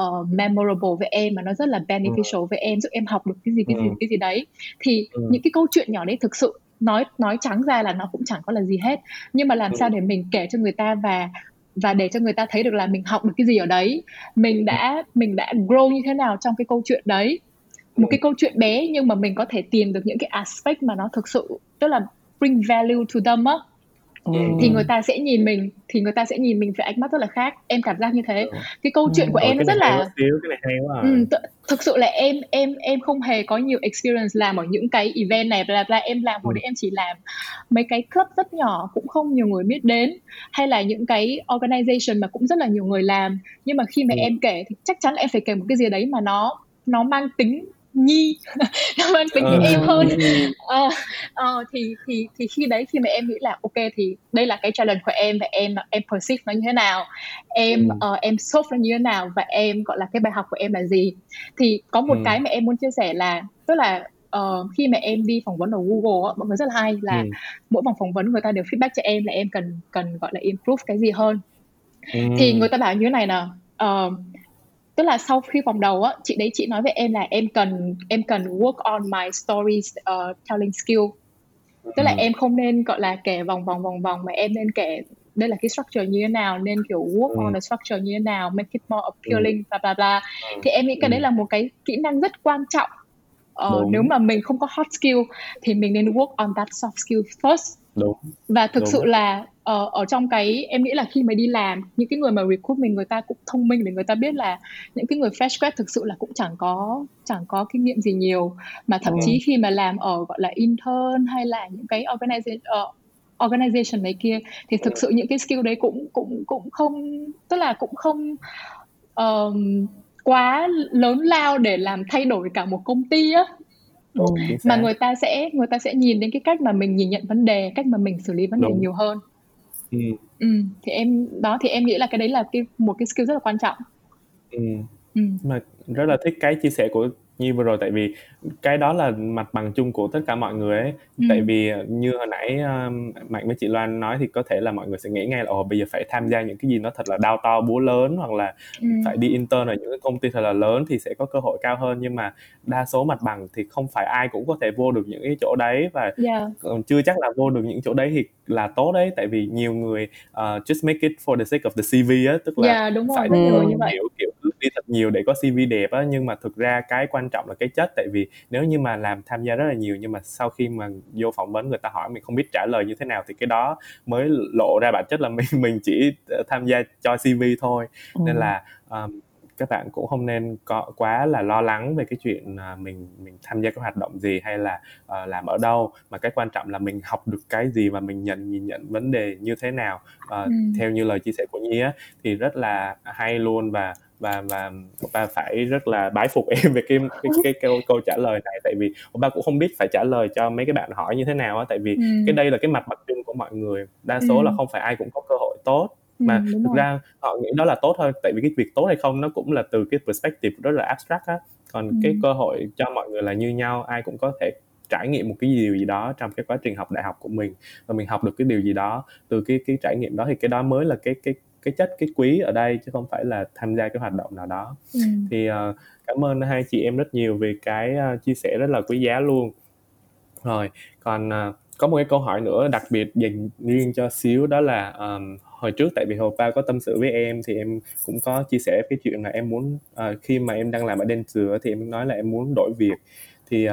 uh, memorable với em mà nó rất là beneficial ừ. với em giúp em học được cái gì cái gì ừ. cái gì đấy thì ừ. những cái câu chuyện nhỏ đấy thực sự nói nói trắng ra là nó cũng chẳng có là gì hết nhưng mà làm ừ. sao để mình kể cho người ta và và để cho người ta thấy được là mình học được cái gì ở đấy. Mình đã mình đã grow như thế nào trong cái câu chuyện đấy. Một cái câu chuyện bé nhưng mà mình có thể tìm được những cái aspect mà nó thực sự tức là bring value to them á Ừ. thì người ta sẽ nhìn mình thì người ta sẽ nhìn mình với ánh mắt rất là khác em cảm giác như thế ừ. cái câu chuyện của ừ. em nó rất là xíu, cái này hay quá à. ừ, thực sự là em em em không hề có nhiều experience làm ở những cái event này bla bla em làm hồi ừ. đấy em chỉ làm mấy cái club rất nhỏ cũng không nhiều người biết đến hay là những cái organization mà cũng rất là nhiều người làm nhưng mà khi mà ừ. em kể thì chắc chắn là em phải kể một cái gì đấy mà nó nó mang tính nhi. Nó mang tính uh, em hơn. Uh, uh, thì thì thì khi đấy khi mà em nghĩ là ok thì đây là cái challenge của em và em em perceive nó như thế nào em uh, em solve nó như thế nào và em gọi là cái bài học của em là gì. Thì có một cái mà em muốn chia sẻ là tức là uh, khi mà em đi phỏng vấn ở Google mọi người rất là hay là ừ. mỗi vòng phỏng vấn người ta đều feedback cho em là em cần cần gọi là improve cái gì hơn. Ừ. thì người ta bảo như thế này nè uh, tức là sau khi vòng đầu á chị đấy chị nói với em là em cần em cần work on my stories uh, telling skill tức là ừ. em không nên gọi là kể vòng vòng vòng vòng mà em nên kể đây là cái structure như thế nào nên kiểu work ừ. on the structure như thế nào make it more appealing ừ. bla bla bla ừ. thì em nghĩ cái ừ. đấy là một cái kỹ năng rất quan trọng uh, nếu mà mình không có hard skill thì mình nên work on that soft skill first đúng và thực đúng. sự là uh, ở trong cái em nghĩ là khi mà đi làm những cái người mà recruit mình người ta cũng thông minh để người ta biết là những cái người fresh grad thực sự là cũng chẳng có chẳng có kinh nghiệm gì nhiều mà thậm ừ. chí khi mà làm ở gọi là intern hay là những cái organization uh, organization này kia thì thực sự những cái skill đấy cũng cũng cũng không tức là cũng không um, quá lớn lao để làm thay đổi cả một công ty á ừ, mà người ta sẽ người ta sẽ nhìn đến cái cách mà mình nhìn nhận vấn đề cách mà mình xử lý vấn đề Đúng. nhiều hơn ừ. ừ. thì em đó thì em nghĩ là cái đấy là cái một cái skill rất là quan trọng ừ. Ừ. mà rất là thích cái chia sẻ của như vừa rồi tại vì cái đó là mặt bằng chung của tất cả mọi người ấy ừ. tại vì ờ, như hồi nãy um, mạnh với chị Loan nói thì có thể là mọi người sẽ nghĩ ngay là ồ bây giờ phải tham gia những cái gì nó thật là đau to búa lớn hoặc là ừ. phải đi intern ở những cái công ty thật là lớn thì sẽ có cơ hội cao hơn nhưng mà đa số mặt bằng thì không phải ai cũng có thể vô được những cái chỗ đấy và yeah. Dạ. chưa chắc là vô được những chỗ đấy thì là tốt đấy tại vì nhiều người uh, just make it for the sake of the CV á tức là yeah, dạ, đúng rồi, phải đúng rồi, như vậy. kiểu kiểu đi thật nhiều để có CV đẹp á nhưng mà thực ra cái quan trọng là cái chất tại vì nếu như mà làm tham gia rất là nhiều nhưng mà sau khi mà vô phỏng vấn người ta hỏi mình không biết trả lời như thế nào thì cái đó mới lộ ra bản chất là mình mình chỉ ờ, tham gia cho CV thôi ừ. nên là um, các bạn cũng không nên có quá là lo lắng về cái chuyện uh, mình mình tham gia cái hoạt động gì hay là uh, làm ở đâu mà cái quan trọng là mình học được cái gì và mình nhận nhìn nhận vấn đề như thế nào uh, ừ. theo như lời chia sẻ của Nhi á thì rất là hay luôn và và và ba phải rất là bái phục em về cái cái, cái câu câu trả lời này. Tại vì ba cũng không biết phải trả lời cho mấy cái bạn hỏi như thế nào á. Tại vì ừ. cái đây là cái mặt bằng chung của mọi người. Đa số ừ. là không phải ai cũng có cơ hội tốt. Ừ, mà ừ, thực rồi. ra họ nghĩ đó là tốt thôi. Tại vì cái việc tốt hay không nó cũng là từ cái perspective rất là abstract á. Còn ừ. cái cơ hội cho mọi người là như nhau ai cũng có thể trải nghiệm một cái điều gì đó trong cái quá trình học đại học của mình. Và mình học được cái điều gì đó. Từ cái cái trải nghiệm đó thì cái đó mới là cái cái cái chất cái quý ở đây chứ không phải là tham gia cái hoạt động nào đó. Ừ. thì uh, cảm ơn hai chị em rất nhiều về cái uh, chia sẻ rất là quý giá luôn. Rồi còn uh, có một cái câu hỏi nữa đặc biệt dành riêng cho xíu đó là um, hồi trước tại vì hồi ba có tâm sự với em thì em cũng có chia sẻ cái chuyện là em muốn uh, khi mà em đang làm ở đen dừa thì em nói là em muốn đổi việc. Thì uh,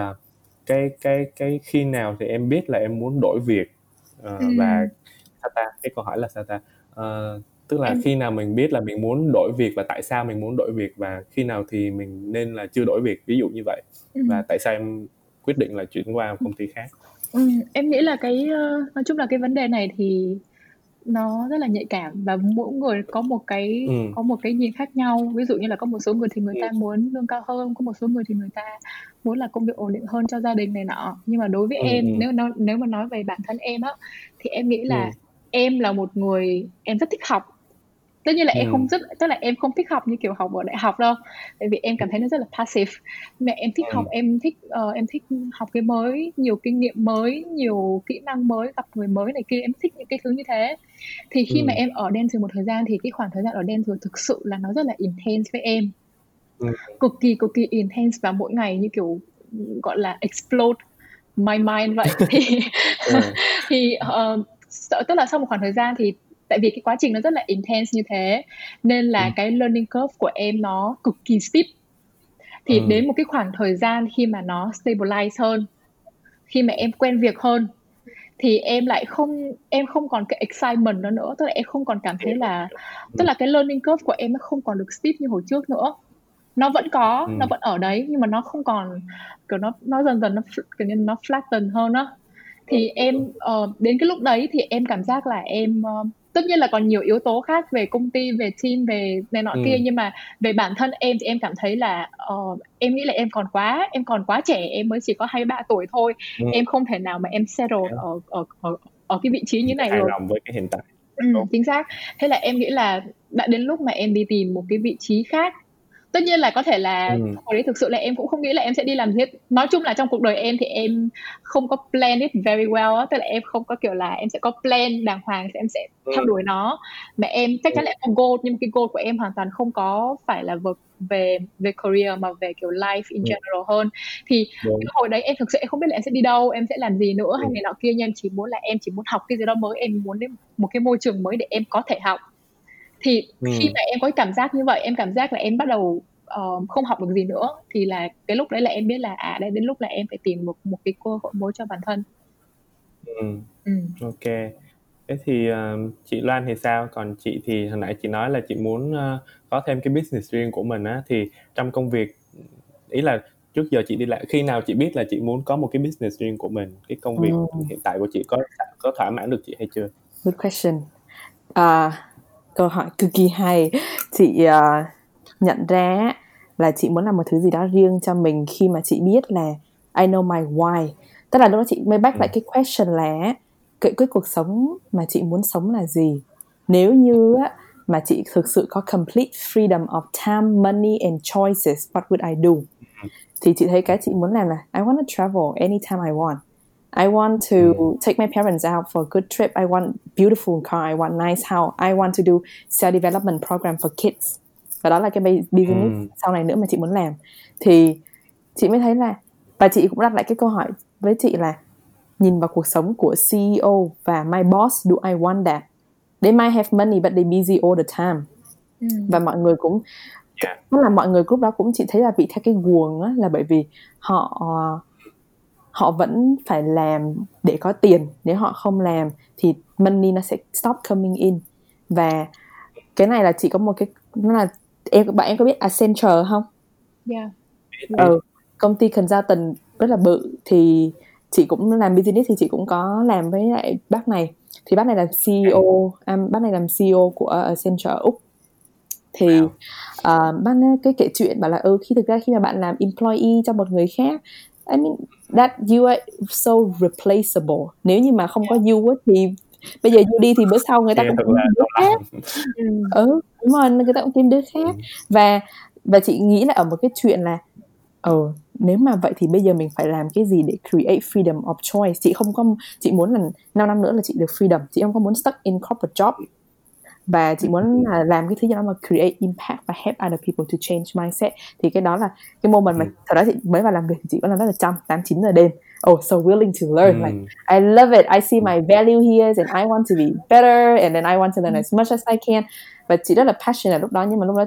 cái cái cái khi nào thì em biết là em muốn đổi việc? Uh, ừ. và sao ta? Cái câu hỏi là sao ta? Uh, tức là em... khi nào mình biết là mình muốn đổi việc và tại sao mình muốn đổi việc và khi nào thì mình nên là chưa đổi việc ví dụ như vậy ừ. và tại sao em quyết định là chuyển qua một công ty khác ừ, em nghĩ là cái nói chung là cái vấn đề này thì nó rất là nhạy cảm và mỗi người có một cái ừ. có một cái nhìn khác nhau ví dụ như là có một số người thì người ta muốn lương cao hơn có một số người thì người ta muốn là công việc ổn định hơn cho gia đình này nọ nhưng mà đối với ừ. em ừ. nếu nó nếu mà nói về bản thân em á thì em nghĩ là ừ. em là một người em rất thích học tất nhiên là ừ. em không rất tức là em không thích học như kiểu học ở đại học đâu tại vì em cảm thấy nó rất là passive mẹ em thích ừ. học em thích uh, em thích học cái mới nhiều kinh nghiệm mới nhiều kỹ năng mới gặp người mới này kia em thích những cái thứ như thế thì khi ừ. mà em ở Denver một thời gian thì cái khoảng thời gian ở Denver thực sự là nó rất là intense với em ừ. cực kỳ cực kỳ intense và mỗi ngày như kiểu gọi là explode my mind vậy thì ừ. thì uh, tức là sau một khoảng thời gian thì tại vì cái quá trình nó rất là intense như thế nên là ừ. cái learning curve của em nó cực kỳ steep thì ừ. đến một cái khoảng thời gian khi mà nó stabilize hơn khi mà em quen việc hơn thì em lại không em không còn cái excitement đó nữa tức là em không còn cảm thấy là tức là cái learning curve của em nó không còn được steep như hồi trước nữa nó vẫn có ừ. nó vẫn ở đấy nhưng mà nó không còn kiểu nó nó dần dần nó kiểu như nó flatten hơn á thì em uh, đến cái lúc đấy thì em cảm giác là em uh, tất nhiên là còn nhiều yếu tố khác về công ty về team về này nọ ừ. kia nhưng mà về bản thân em thì em cảm thấy là uh, em nghĩ là em còn quá em còn quá trẻ em mới chỉ có 23 tuổi thôi. Ừ. em không thể nào mà em settle ở ở ở ở cái vị trí như này hài lòng với cái hiện tại. Ừ, chính xác. Thế là em nghĩ là đã đến lúc mà em đi tìm một cái vị trí khác tất nhiên là có thể là ừ. hồi đấy thực sự là em cũng không nghĩ là em sẽ đi làm hết. Nói chung là trong cuộc đời em thì em không có plan it very well tức là em không có kiểu là em sẽ có plan đàng hoàng em sẽ ừ. theo đuổi nó. Mà em chắc chắn là em có goal nhưng cái goal của em hoàn toàn không có phải là vượt về về career mà về kiểu life in general hơn. Thì cái hồi đấy em thực sự em không biết là em sẽ đi đâu em sẽ làm gì nữa hay này nọ kia nhưng em chỉ muốn là em chỉ muốn học cái gì đó mới. Em muốn đến một cái môi trường mới để em có thể học thì ừ. khi mà em có cái cảm giác như vậy em cảm giác là em bắt đầu uh, không học được gì nữa thì là cái lúc đấy là em biết là à đây đến lúc là em phải tìm một một cái cơ hội mới cho bản thân ừ. Ừ. ok thế thì uh, chị Loan thì sao còn chị thì hồi nãy chị nói là chị muốn uh, có thêm cái business riêng của mình á thì trong công việc ý là trước giờ chị đi lại khi nào chị biết là chị muốn có một cái business riêng của mình cái công việc ừ. hiện tại của chị có có thỏa mãn được chị hay chưa good question uh, câu hỏi cực kỳ hay chị uh, nhận ra là chị muốn làm một thứ gì đó riêng cho mình khi mà chị biết là I know my why tức là lúc đó chị mới back ừ. lại cái question là cái, cái cuộc sống mà chị muốn sống là gì nếu như mà chị thực sự có complete freedom of time, money and choices, what would I do? Ừ. Thì chị thấy cái chị muốn làm là I want to travel anytime I want. I want to mm. take my parents out for a good trip. I want beautiful car. I want nice house. I want to do self development program for kids. Và đó là cái business mm. sau này nữa mà chị muốn làm. Thì chị mới thấy là và chị cũng đặt lại cái câu hỏi với chị là nhìn vào cuộc sống của CEO và my boss do I want that? They might have money but they busy all the time. Mm. Và mọi người cũng yeah. tức là mọi người lúc đó cũng chị thấy là bị theo cái guồng á là bởi vì họ họ vẫn phải làm để có tiền nếu họ không làm thì money nó sẽ stop coming in và cái này là chỉ có một cái nó là em bạn em có biết Accenture không? Yeah. Ừ, công ty consultant rất là bự thì chị cũng làm business thì chị cũng có làm với lại bác này thì bác này là CEO um, bác này làm CEO của Accenture úc thì wow. uh, bác cái kể chuyện bảo là ừ khi thực ra khi mà bạn làm employee cho một người khác I mean that you are so replaceable. Nếu như mà không có you thì bây giờ you đi thì bữa sau người ta cũng tìm đứa khác. Ừ đúng rồi người ta cũng tìm đứa khác. Ừ. và và chị nghĩ là ở một cái chuyện là ờ nếu mà vậy thì bây giờ mình phải làm cái gì để create freedom of choice? Chị không có chị muốn là 5 năm nữa là chị được freedom. Chị không có muốn stuck in corporate job và chị muốn là làm cái thứ gì đó mà create impact và help other people to change mindset. Thì cái đó là cái moment mà sau đó chị mới vào làm việc thì chị vẫn làm rất là chăm tám chín giờ đêm. Oh so willing to learn like I love it. I see my value here and I want to be better and then I want to learn as much as I can. Và chị rất là passionate lúc đó nhưng mà lúc đó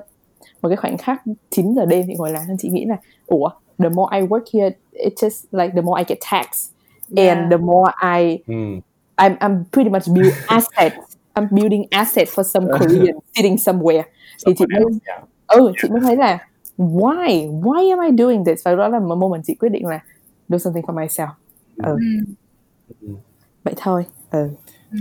một cái khoảnh khắc 9 giờ đêm thì ngồi làm nên chị nghĩ là ủa the more I work here it's just like the more I get taxed yeah. and the more I mm. I'm, I'm pretty much build assets I'm building asset for some Korean sitting somewhere. Thì chị mới ừ chị mới thấy là why? Why am I doing this? Và đó là một moment chị quyết định là do something for myself. Ừ. Mm. vậy thôi. Ừ.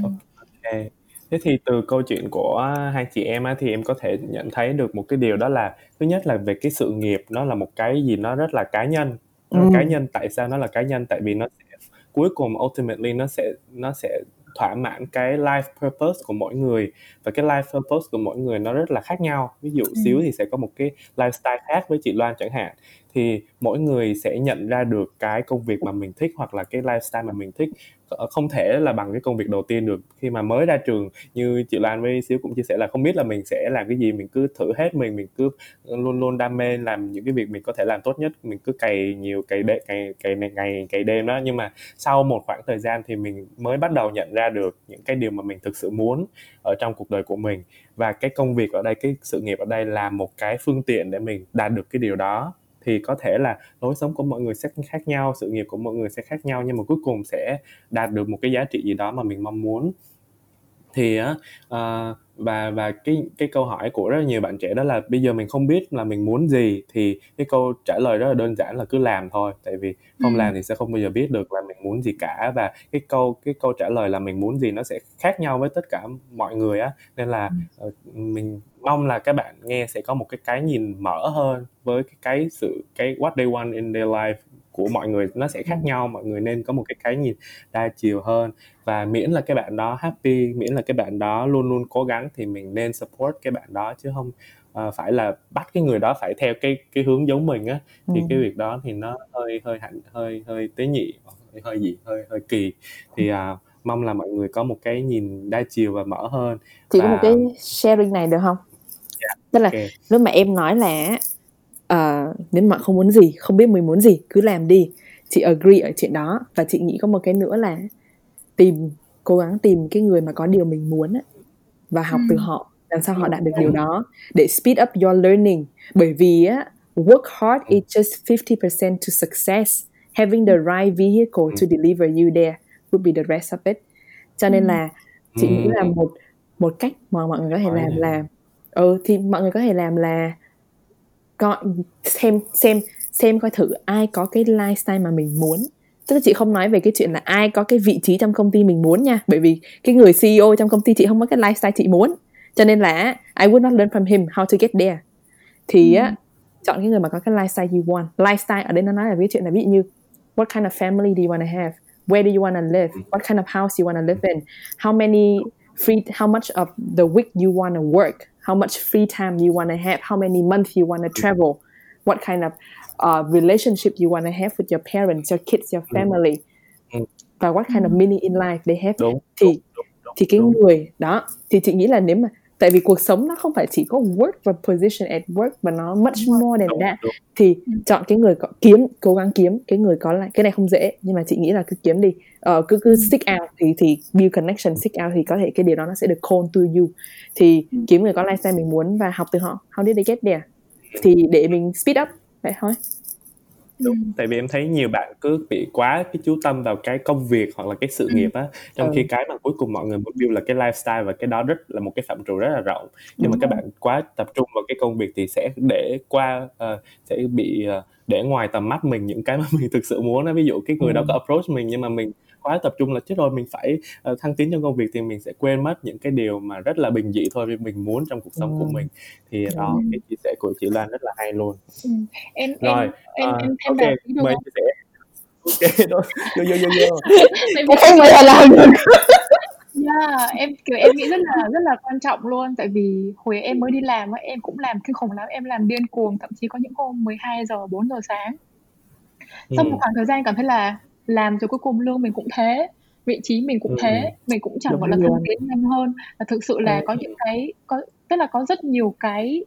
Okay. thế thì từ câu chuyện của hai chị em á, thì em có thể nhận thấy được một cái điều đó là thứ nhất là về cái sự nghiệp nó là một cái gì nó rất là cá nhân. Nó ừ. cá nhân tại sao nó là cá nhân? Tại vì nó sẽ cuối cùng ultimately nó sẽ nó sẽ thỏa mãn cái life purpose của mỗi người. Và cái life purpose của mỗi người nó rất là khác nhau. Ví dụ ừ. xíu thì sẽ có một cái lifestyle khác với chị Loan chẳng hạn thì mỗi người sẽ nhận ra được cái công việc mà mình thích hoặc là cái lifestyle mà mình thích. Ờ, không thể là bằng cái công việc đầu tiên được. Khi mà mới ra trường, như chị Lan với xíu cũng chia sẻ là không biết là mình sẽ làm cái gì, mình cứ thử hết mình mình cứ luôn luôn đam mê làm những cái việc mình có thể làm tốt nhất, mình cứ cày nhiều cày đêm cày cày ngày, cày đêm đó. Nhưng mà sau một khoảng thời gian thì mình mới bắt đầu nhận ra được những cái điều mà mình thực sự muốn ở trong cuộc đời của mình. Và cái công việc ở đây, cái sự nghiệp ở đây là một cái phương tiện để mình đạt được cái điều đó thì có thể là lối sống của mọi người sẽ khác nhau, sự nghiệp của mọi người sẽ khác nhau, nhưng mà cuối cùng sẽ đạt được một cái giá trị gì đó mà mình mong muốn thì á uh, và và cái cái câu hỏi của rất là nhiều bạn trẻ đó là bây giờ mình không biết là mình muốn gì thì cái câu trả lời rất là đơn giản là cứ làm thôi. Tại vì không ừ. làm thì sẽ không bao giờ biết được là mình muốn gì cả. Và cái câu cái câu trả lời là mình muốn gì nó sẽ khác nhau với tất cả mọi người á. Nên là uh, mình mong là các bạn nghe sẽ có một cái cái nhìn mở hơn với cái cái sự cái what they want in their life của mọi người nó sẽ khác nhau mọi người nên có một cái cái nhìn đa chiều hơn và miễn là cái bạn đó happy miễn là cái bạn đó luôn luôn cố gắng thì mình nên support cái bạn đó chứ không uh, phải là bắt cái người đó phải theo cái cái hướng giống mình á thì ừ. cái việc đó thì nó hơi hơi hạnh hơi hơi tế nhị hơi, hơi gì hơi hơi kỳ thì uh, mong là mọi người có một cái nhìn đa chiều và mở hơn thì và... có một cái sharing này được không yeah, dạ, tức là okay. lúc mà em nói là uh, nếu mà không muốn gì không biết mình muốn gì cứ làm đi. Chị agree ở chuyện đó. Và chị nghĩ có một cái nữa là tìm cố gắng tìm cái người mà có điều mình muốn và học ừ. từ họ làm sao họ đạt được điều đó. Để speed up your learning. Bởi vì á work hard is just 50% to success. Having the right vehicle to deliver you there would be the rest of it. Cho nên là chị nghĩ là một một cách mà mọi người có thể làm là ừ thì mọi người có thể làm là coi xem xem xem coi thử ai có cái lifestyle mà mình muốn. Tức là chị không nói về cái chuyện là ai có cái vị trí trong công ty mình muốn nha bởi vì cái người CEO trong công ty chị không có cái lifestyle chị muốn. Cho nên là I would not learn from him how to get there. Thì á chọn cái người mà có cái lifestyle you want. Lifestyle ở đây nó nói là cái chuyện là ví dụ như what kind of family do you want to have? Where do you want to live? What kind of house you want to live in? How many free how much of the week you want to work how much free time you want to have how many months you want to travel what kind of uh, relationship you want to have with your parents your kids your family. Và what kind of meaning in life they have đúng, thì đúng, đúng, thì cái đúng. người đó thì chị nghĩ là nếu mà tại vì cuộc sống nó không phải chỉ có work và position at work mà nó much more than that. thì chọn cái người có kiếm cố gắng kiếm cái người có lại cái này không dễ nhưng mà chị nghĩ là cứ kiếm đi. Uh, cứ cứ stick out thì thì build connection stick out thì có thể cái điều đó nó sẽ được call to you. Thì kiếm người có lifestyle mình muốn và học từ họ. How did they get there? Thì để mình speed up vậy thôi đúng. Tại vì em thấy nhiều bạn cứ bị quá cái chú tâm vào cái công việc hoặc là cái sự nghiệp á trong ừ. khi cái mà cuối cùng mọi người muốn build là cái lifestyle và cái đó rất là một cái phạm trù rất là rộng. Nhưng mà các bạn quá tập trung vào cái công việc thì sẽ để qua uh, sẽ bị uh, để ngoài tầm mắt mình những cái mà mình thực sự muốn á. Ví dụ cái người ừ. đó có approach mình nhưng mà mình quá tập trung là chết rồi mình phải uh, thăng tiến trong công việc thì mình sẽ quên mất những cái điều mà rất là bình dị thôi vì mình muốn trong cuộc sống ừ. của mình thì ừ. đó cái chia sẻ của chị Lan rất là hay luôn ừ. em rồi em uh, em, em thêm okay. mời chia sẻ ok đó vô vô vô vô em không làm được Yeah, em kiểu em nghĩ rất là rất là quan trọng luôn tại vì hồi em mới đi làm em cũng làm kinh khủng lắm em làm điên cuồng thậm chí có những hôm 12 giờ 4 giờ sáng sau ừ. một khoảng thời gian cảm thấy là làm rồi cuối cùng lương mình cũng thế vị trí mình cũng ừ. thế mình cũng chẳng gọi là thăng tiến nhanh hơn. Và thực sự là ừ. có những cái có tức là có rất nhiều cái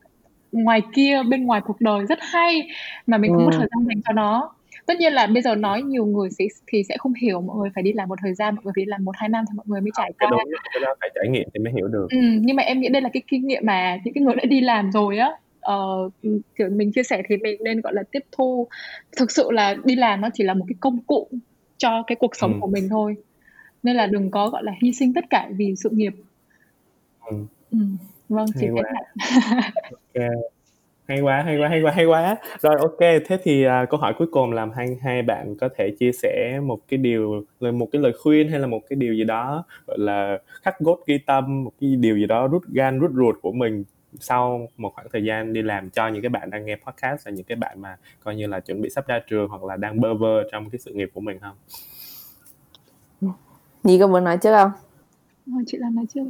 ngoài kia bên ngoài cuộc đời rất hay mà mình không có thời gian dành cho nó. Tất nhiên là bây giờ nói nhiều người sẽ thì sẽ không hiểu mọi người phải đi làm một thời gian mọi người phải đi làm một hai năm thì mọi người mới trải qua. cái đó phải trải nghiệm thì mới hiểu được. Ừ, nhưng mà em nghĩ đây là cái kinh nghiệm mà những cái người đã đi làm rồi á uh, kiểu mình chia sẻ thì mình nên gọi là tiếp thu thực sự là đi làm nó chỉ là một cái công cụ cho cái cuộc sống ừ. của mình thôi nên là đừng có gọi là hy sinh tất cả vì sự nghiệp ừ. Ừ. vâng chị hay quá. okay. hay quá hay quá hay quá hay quá rồi ok thế thì uh, câu hỏi cuối cùng làm hai hai bạn có thể chia sẻ một cái điều một cái lời khuyên hay là một cái điều gì đó gọi là khắc gốt ghi tâm một cái điều gì đó rút gan rút ruột của mình sau một khoảng thời gian đi làm cho những cái bạn đang nghe podcast và những cái bạn mà coi như là chuẩn bị sắp ra trường hoặc là đang bơ vơ trong cái sự nghiệp của mình không Nhi có muốn nói trước không? Rồi chị làm nói trước.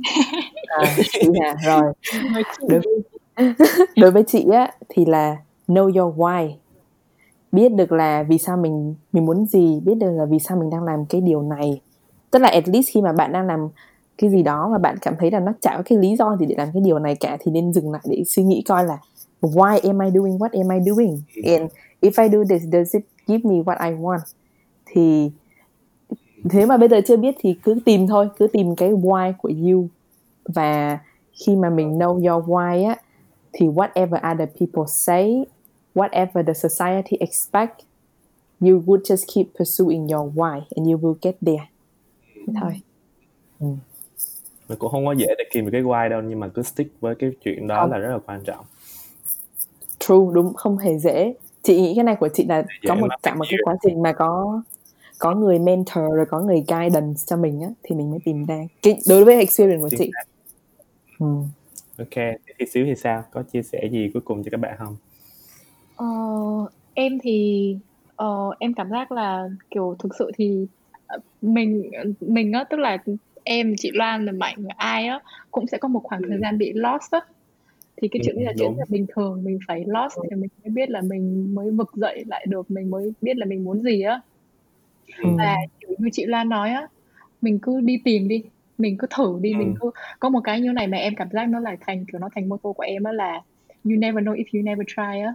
à, chị à, rồi. Đối với, đối với chị á thì là know your why. Biết được là vì sao mình mình muốn gì, biết được là vì sao mình đang làm cái điều này. Tức là at least khi mà bạn đang làm cái gì đó mà bạn cảm thấy là nó chả có cái lý do gì để làm cái điều này cả thì nên dừng lại để suy nghĩ coi là why am I doing what am I doing? And if I do this does it give me what I want? Thì thế mà bây giờ chưa biết thì cứ tìm thôi cứ tìm cái why của you. Và khi mà mình know your why á thì whatever other people say whatever the society expect you would just keep pursuing your why and you will get there. Thôi. Ừ mình cũng không có dễ để kìm được cái why đâu nhưng mà cứ stick với cái chuyện đó không. là rất là quan trọng. True đúng không hề dễ. Chị nghĩ cái này của chị là dễ có một cả một cái quá trình mà có có người mentor rồi có người guidance cho mình á thì mình mới tìm ra. Cái đối với experience của chị. ừ. ok thì xíu thì sao? Có chia sẻ gì cuối cùng cho các bạn không? Ờ, em thì uh, em cảm giác là kiểu thực sự thì ờ, mình mình á tức là em chị Loan là Mạnh ai á cũng sẽ có một khoảng thời gian bị lost á thì cái Ừ, chuyện đấy là đúng. là bình thường mình phải lost thì mình mới biết là mình mới vực dậy lại được mình mới biết là mình muốn gì á Ừ. và kiểu như chị Lan nói á mình cứ đi tìm đi mình cứ thử đi mình Ừ. cứ có một cái như này mà em cảm giác nó là thành kiểu nó thành motto của em á là you never know if you never try á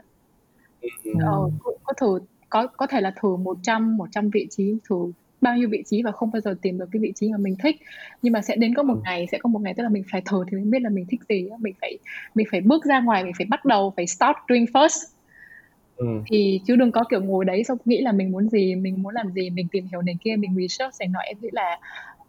Ừ. ờ, có, có thử có có thể là thử 100 100 vị trí thử bao nhiêu vị trí và không bao giờ tìm được cái vị trí mà mình thích. Nhưng mà sẽ đến có một Ừ. ngày sẽ có một ngày tức là mình phải thử thì mình biết là mình thích gì mình phải mình phải bước ra ngoài mình phải bắt đầu phải start doing first. Ừ. thì chứ đừng có kiểu ngồi đấy xong nghĩ là mình muốn gì mình muốn làm gì mình tìm hiểu này kia mình research này nọ. Em nghĩ là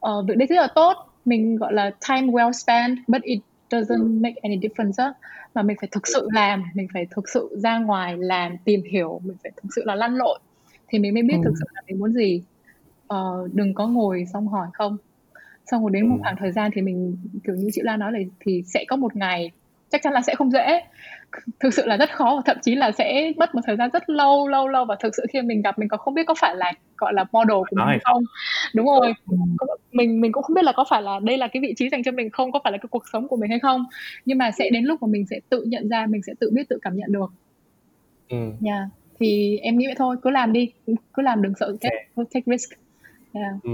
uh, việc đấy rất là tốt. Mình gọi là time well spent but it doesn't make any difference á. Mà mình phải thực sự làm mình phải thực sự ra ngoài làm tìm hiểu mình phải thực sự là lăn lộn. Thì mình mới biết Ừ. thực sự là mình muốn gì Ờ, đừng có ngồi xong hỏi không. Xong rồi đến một Ừ. khoảng thời gian thì mình kiểu như chị Lan nói là thì sẽ có một ngày chắc chắn là sẽ không dễ. Thực sự là rất khó và thậm chí là sẽ mất một thời gian rất lâu lâu lâu và thực sự khi mình gặp mình còn không biết có phải là gọi là model của mình không. Đúng rồi. Ừ. mình mình cũng không biết là có phải là đây là cái vị trí dành cho mình không có phải là cái cuộc sống của mình hay không. Nhưng mà sẽ đến lúc mà mình sẽ tự nhận ra mình sẽ tự biết tự cảm nhận được. Ừ. nha. Thì em nghĩ vậy thôi cứ làm đi. Cứ làm đừng sợ take, take risk yeah. Ừ.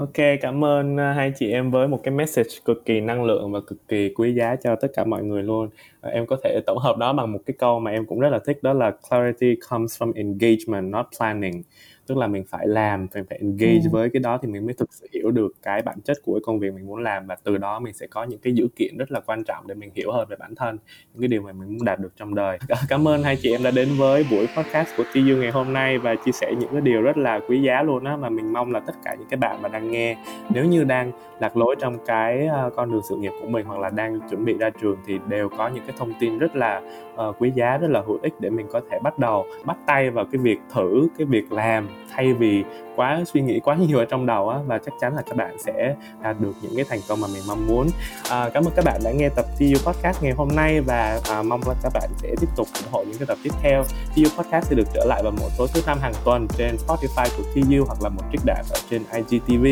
Ok, cảm ơn à, hai chị em với một cái message cực kỳ năng lượng và cực kỳ quý giá cho tất cả mọi người luôn. Em có thể tổng hợp đó bằng một cái câu mà em cũng rất là thích đó là clarity comes from engagement, not planning. Tức là mình phải làm, mình phải engage Ừ. với cái đó thì mình mới thực sự hiểu được cái bản chất của cái công việc mình muốn làm và từ đó mình sẽ có những cái dữ kiện rất là quan trọng để mình hiểu hơn về bản thân, những cái điều mà mình muốn đạt được trong đời. Cảm ơn hai chị em đã đến với buổi podcast của TU ngày hôm nay và chia sẻ những cái điều rất là quý giá luôn á mà mình mong là tất cả những cái bạn mà đang nghe nếu như đang lạc lối trong cái uh, con đường sự nghiệp của mình hoặc là đang chuẩn bị ra trường thì đều có những cái thông tin rất là uh, quý giá rất là hữu ích để mình có thể bắt đầu bắt tay vào cái việc thử cái việc làm. Thay vì quá suy nghĩ quá nhiều ở trong đầu á và chắc chắn là các bạn sẽ đạt được những cái thành công mà mình mong muốn. Uh, cảm ơn các bạn đã nghe tập TU podcast ngày hôm nay và uh, mong là các bạn sẽ tiếp tục ủng hộ những cái tập tiếp theo. TU podcast sẽ được trở lại vào mỗi tối thứ năm hàng tuần trên Spotify của TU hoặc là một trích đạn ở trên IGTV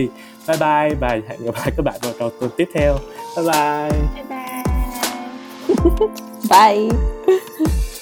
bye bye và hẹn gặp lại các bạn vào trong tuần tiếp theo. Bye bye. Bye bye. Bye.